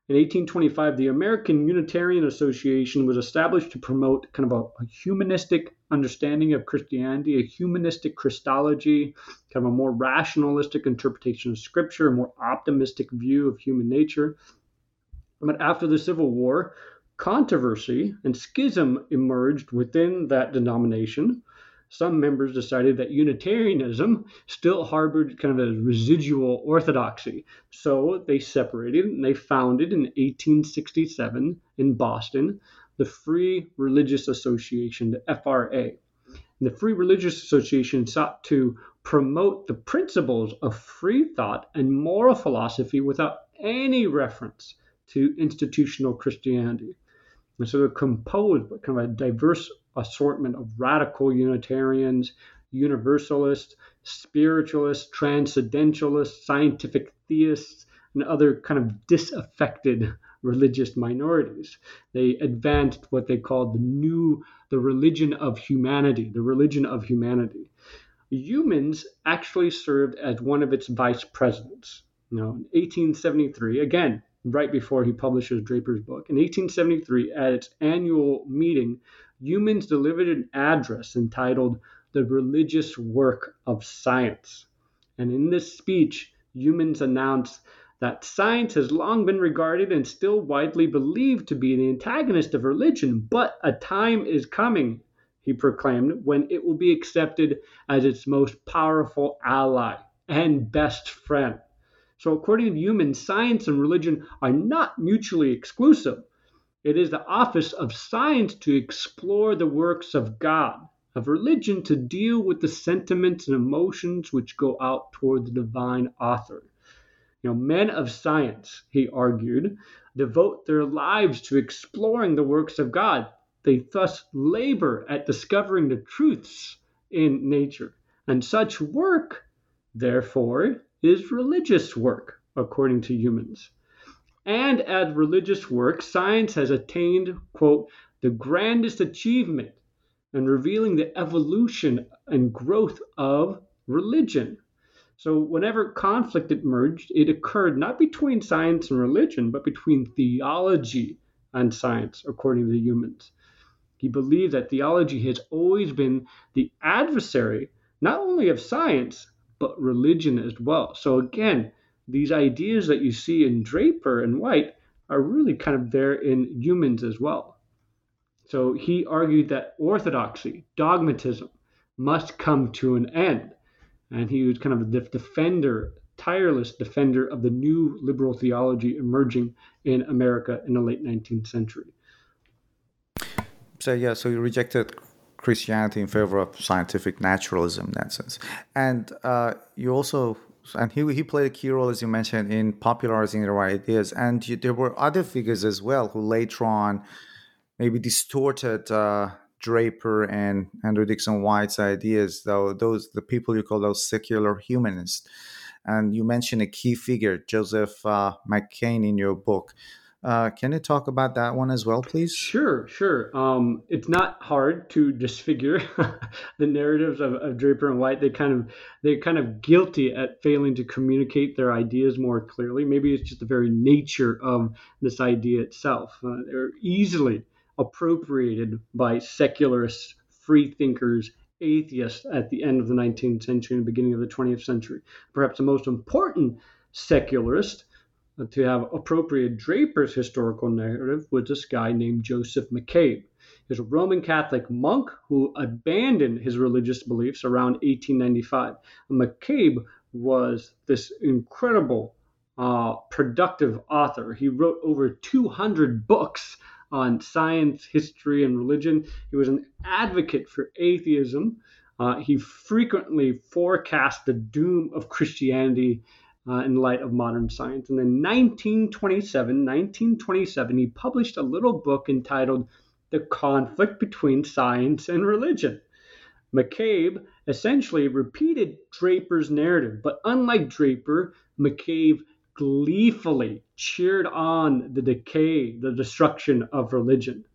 in 1825, the American Unitarian Association was established to promote kind of a, a, humanistic understanding of Christianity, a humanistic Christology, kind of a more rationalistic interpretation of Scripture, a more optimistic view of human nature. But after the Civil War, controversy and schism emerged within that denomination some members decided that Unitarianism still harbored kind of a residual orthodoxy. So they separated and they founded in 1867 in Boston the Free Religious Association, the FRA. And the Free Religious Association sought to promote the principles of free thought and moral philosophy without any reference to institutional Christianity. And so they're composed by kind of a diverse assortment of radical Unitarians, Universalists, spiritualists, transcendentalists, scientific theists, and other kind of disaffected religious minorities. They advanced what they called the new, the religion of humanity, the religion of humanity. Youmans actually served as one of its vice presidents. You know, in 1873, again, right before he publishes Draper's book, in 1873, at its annual meeting, Youmans delivered an address entitled The Religious Work of Science. And in this speech, Youmans announced that science has long been regarded and still widely believed to be the antagonist of religion, but a time is coming, he proclaimed, when it will be accepted as its most powerful ally and best friend. So, according to Youmans, science and religion are not mutually exclusive. It is the office of science to explore the works of God, of religion to deal with the sentiments and emotions which go out toward the divine author. You know, men of science, he argued, devote their lives to exploring the works of God. They thus labor at discovering the truths in nature. And such work, therefore, is religious work, according to Youmans. And as religious work, science has attained, quote, the grandest achievement in revealing the evolution and growth of religion. So, whenever conflict emerged, it occurred not between science and religion, but between theology and science, according to Youmans. He believed that theology has always been the adversary, not only of science, but religion as well. So, again, these ideas that you see in Draper and White are really kind of there in Youmans as well. So he argued that orthodoxy, dogmatism, must come to an end. And he was kind of the defender, tireless defender of the new liberal theology emerging in America in the late 19th century. So, yeah, so he rejected Christianity in favor of scientific naturalism in that sense. And uh, you also and he he played a key role, as you mentioned, in popularizing the ideas. And you, there were other figures as well who later on maybe distorted uh, Draper and Andrew Dickson White's ideas. Though those the people you call those secular humanists. And you mentioned a key figure, Joseph uh, McCabe, in your book. Uh, can you talk about that one as well, please? Sure, sure. Um, it's not hard to disfigure the narratives of, of, Draper and White. They kind of they're kind of guilty at failing to communicate their ideas more clearly. Maybe it's just the very nature of this idea itself. Uh, they're easily appropriated by secularists, free thinkers, atheists at the end of the 19th century and beginning of the 20th century. Perhaps the most important secularist to have appropriate Draper's historical narrative was this guy named Joseph McCabe. He was a Roman Catholic monk who abandoned his religious beliefs around 1895. McCabe was this incredible, uh, productive author. He wrote over 200 books on science, history, and religion. He was an advocate for atheism. Uh, he frequently forecast the doom of Christianity uh, in light of modern science. And in 1927, 1927, he published a little book entitled The Conflict Between Science and Religion. McCabe essentially repeated Draper's narrative, but unlike Draper, McCabe gleefully cheered on the decay, the destruction of religion.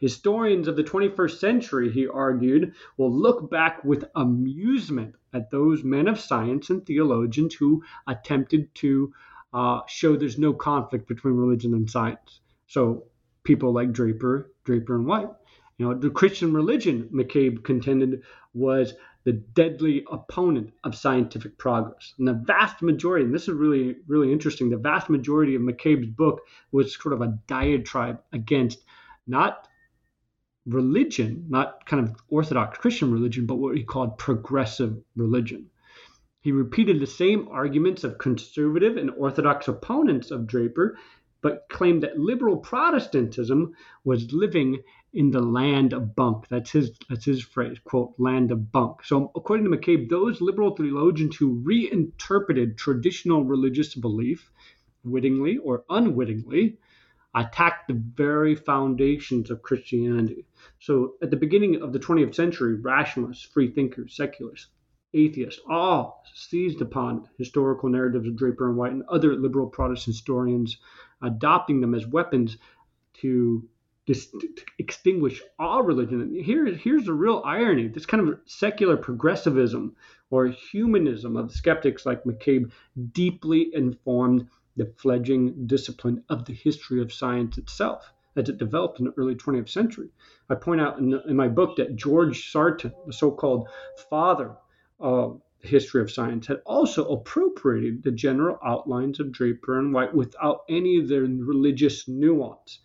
Historians of the 21st century, he argued, will look back with amusement at those men of science and theologians who attempted to uh, show there's no conflict between religion and science. So people like Draper, Draper and White. You know, the Christian religion, McCabe contended, was the deadly opponent of scientific progress. And the vast majority, and this is really, really interesting, the vast majority of McCabe's book was sort of a diatribe against not religion, not kind of Orthodox Christian religion, but what he called progressive religion. He repeated the same arguments of conservative and Orthodox opponents of Draper, but claimed that liberal Protestantism was living in the land of bunk. That's his that's his phrase, quote, land of bunk. So according to McCabe, those liberal theologians who reinterpreted traditional religious belief, wittingly or unwittingly, attacked the very foundations of Christianity. So at the beginning of the 20th century, rationalists, free thinkers, secularists, atheists all seized upon historical narratives of Draper and White and other liberal Protestant historians, adopting them as weapons to, dis- to extinguish all religion. And here, here's the real irony this kind of secular progressivism or humanism of skeptics like McCabe deeply informed the fledgling discipline of the history of science itself as it developed in the early 20th century. I point out in, in my book that George Sarton, the so called father of the history of science, had also appropriated the general outlines of Draper and White without any of their religious nuance.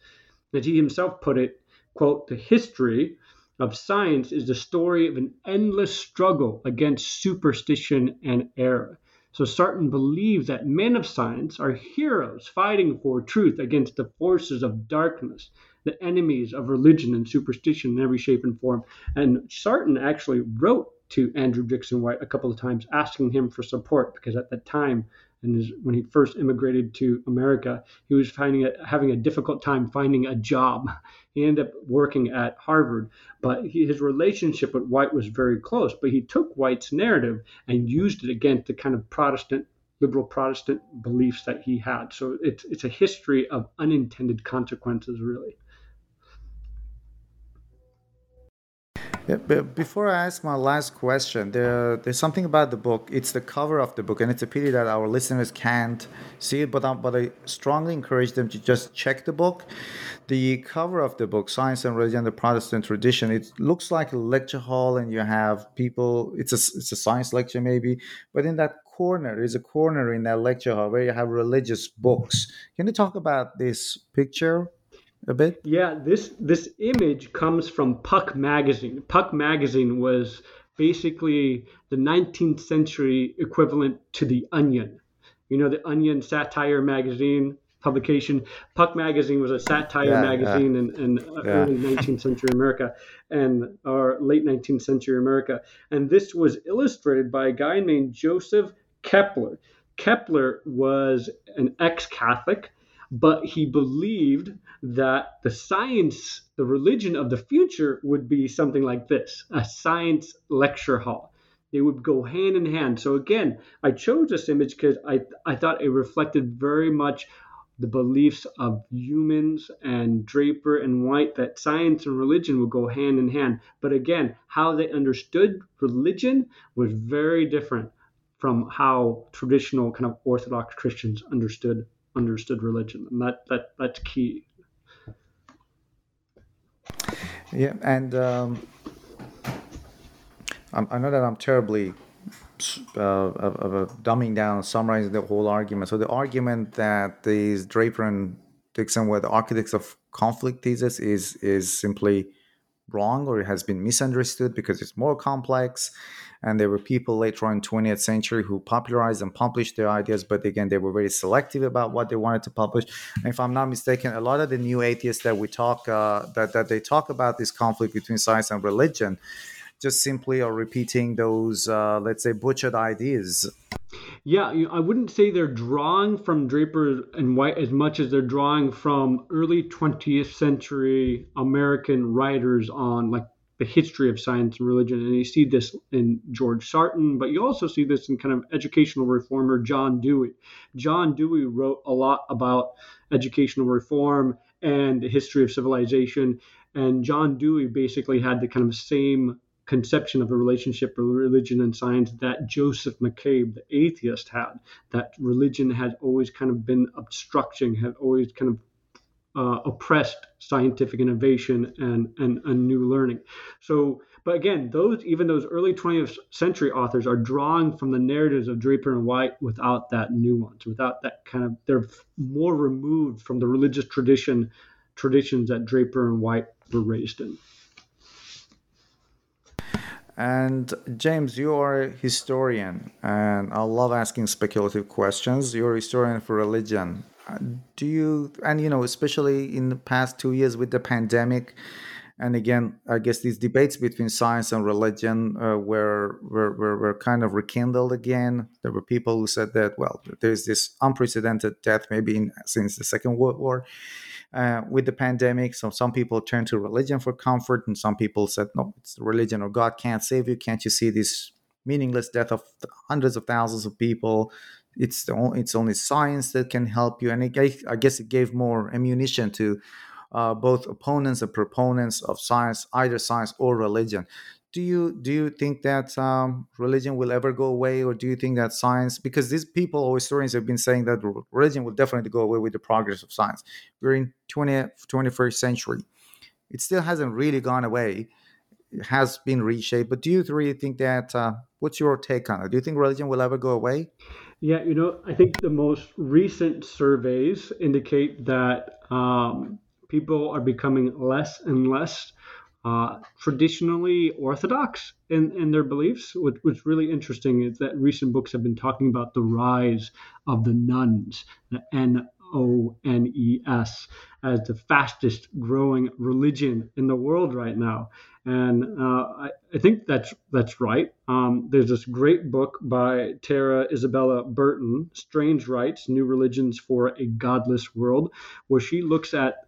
As he himself put it, quote, the history of science is the story of an endless struggle against superstition and error. So Sarton believes that men of science are heroes fighting for truth against the forces of darkness, the enemies of religion and superstition in every shape and form. And Sarton actually wrote to Andrew Dickson White a couple of times asking him for support because at that time and his, when he first immigrated to America, he was finding a, having a difficult time finding a job. He ended up working at Harvard, but he, his relationship with White was very close. But he took White's narrative and used it against the kind of Protestant, liberal Protestant beliefs that he had. So it's it's a history of unintended consequences, really. Yeah, but before I ask my last question, there, there's something about the book. It's the cover of the book, and it's a pity that our listeners can't see it. But, um, but I strongly encourage them to just check the book. The cover of the book, Science and Religion, the Protestant Tradition, it looks like a lecture hall, and you have people. It's a it's a science lecture maybe, but in that corner is a corner in that lecture hall where you have religious books. Can you talk about this picture? A bit? Yeah, this this image comes from Puck magazine. Puck magazine was basically the 19th century equivalent to the Onion. You know, the Onion satire magazine publication. Puck magazine was a satire yeah, magazine yeah. in, in yeah. early 19th century America and or late 19th century America. And this was illustrated by a guy named Joseph Keppler. Keppler was an ex-Catholic but he believed that the science, the religion of the future would be something like this a science lecture hall. They would go hand in hand. So, again, I chose this image because I, I thought it reflected very much the beliefs of Youmans and Draper and White that science and religion would go hand in hand. But again, how they understood religion was very different from how traditional kind of Orthodox Christians understood understood religion, and that that that's key. Yeah, and um, I know that I'm terribly uh, dumbing down, summarizing the whole argument. So the argument that these Draper and Dickson were the architects of conflict thesis is is simply wrong or it has been misunderstood because it's more complex. And there were people later on in 20th century who popularized and published their ideas but again they were very selective about what they wanted to publish. And if i'm not mistaken a lot of the new atheists that we talk uh, that, that they talk about this conflict between science and religion just simply are repeating those uh, let's say butchered ideas yeah, I wouldn't say they're drawing from Draper and White as much as they're drawing from early 20th century American writers on like the history of science and religion. And you see this in George Sarton, but you also see this in kind of educational reformer John Dewey. John Dewey wrote a lot about educational reform and the history of civilization. And John Dewey basically had the kind of same conception of a relationship of religion and science that Joseph McCabe, the atheist, had. That religion had always kind of been obstructing, had always kind of uh, oppressed scientific innovation and, and, and new learning. So, but again, those even those early 20th century authors are drawing from the narratives of Draper and White without that nuance, without that kind of they're more removed from the religious tradition traditions that Draper and White were raised in. And James, you are a historian, and I love asking speculative questions. You're a historian for religion. Do you, and you know, especially in the past two years with the pandemic, and again, I guess these debates between science and religion uh, were, were, were, were kind of rekindled again. There were people who said that, well, there's this unprecedented death, maybe in, since the Second World War uh, with the pandemic. So some people turned to religion for comfort, and some people said, "No, it's religion or God can't save you. Can't you see this meaningless death of hundreds of thousands of people? It's the only, it's only science that can help you." And it gave, I guess it gave more ammunition to uh, both opponents and proponents of science, either science or religion do you do you think that um, religion will ever go away, or do you think that science? Because these people or historians have been saying that religion will definitely go away with the progress of science. We're in 20th, 21st century. It still hasn't really gone away. It has been reshaped. But do you really think that? Uh, what's your take on it? Do you think religion will ever go away? Yeah, you know, I think the most recent surveys indicate that um, people are becoming less and less uh, traditionally orthodox in, in their beliefs. What, what's really interesting is that recent books have been talking about the rise of the nones, the N O N E S, as the fastest growing religion in the world right now. And uh, I, I, think that's that's right. Um, there's this great book by Tara Isabella Burton, Strange Rites: New Religions for a Godless World, where she looks at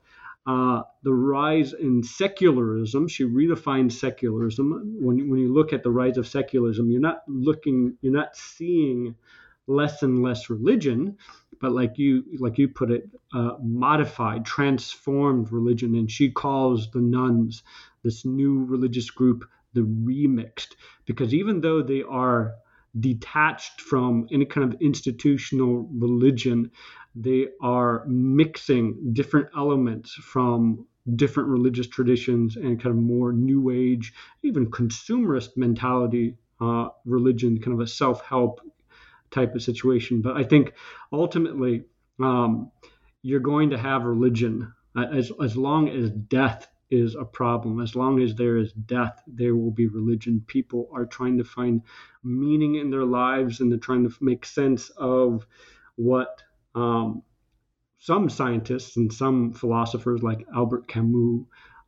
uh, the rise in secularism. She redefines secularism. When, when you look at the rise of secularism, you're not looking, you're not seeing less and less religion, but like you, like you put it, uh, modified, transformed religion. And she calls the nones this new religious group, the remixed, because even though they are detached from any kind of institutional religion, they are mixing different elements from different religious traditions and kind of more new age, even consumerist mentality uh, religion, kind of a self help type of situation. But I think ultimately, um, you're going to have religion as, as long as death is a problem. As long as there is death, there will be religion. People are trying to find meaning in their lives and they're trying to make sense of what um, some scientists and some philosophers, like Albert Camus,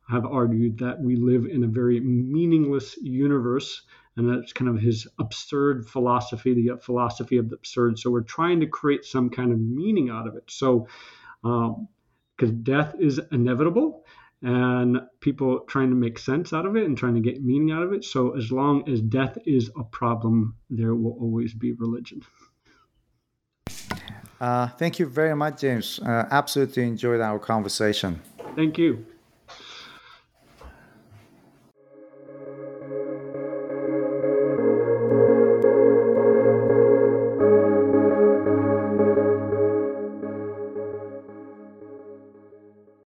have argued that we live in a very meaningless universe, and that's kind of his absurd philosophy, the philosophy of the absurd. So we're trying to create some kind of meaning out of it. So, because um, death is inevitable, and people trying to make sense out of it and trying to get meaning out of it. So as long as death is a problem, there will always be religion. Uh, thank you very much, James. Uh, absolutely enjoyed our conversation. Thank you.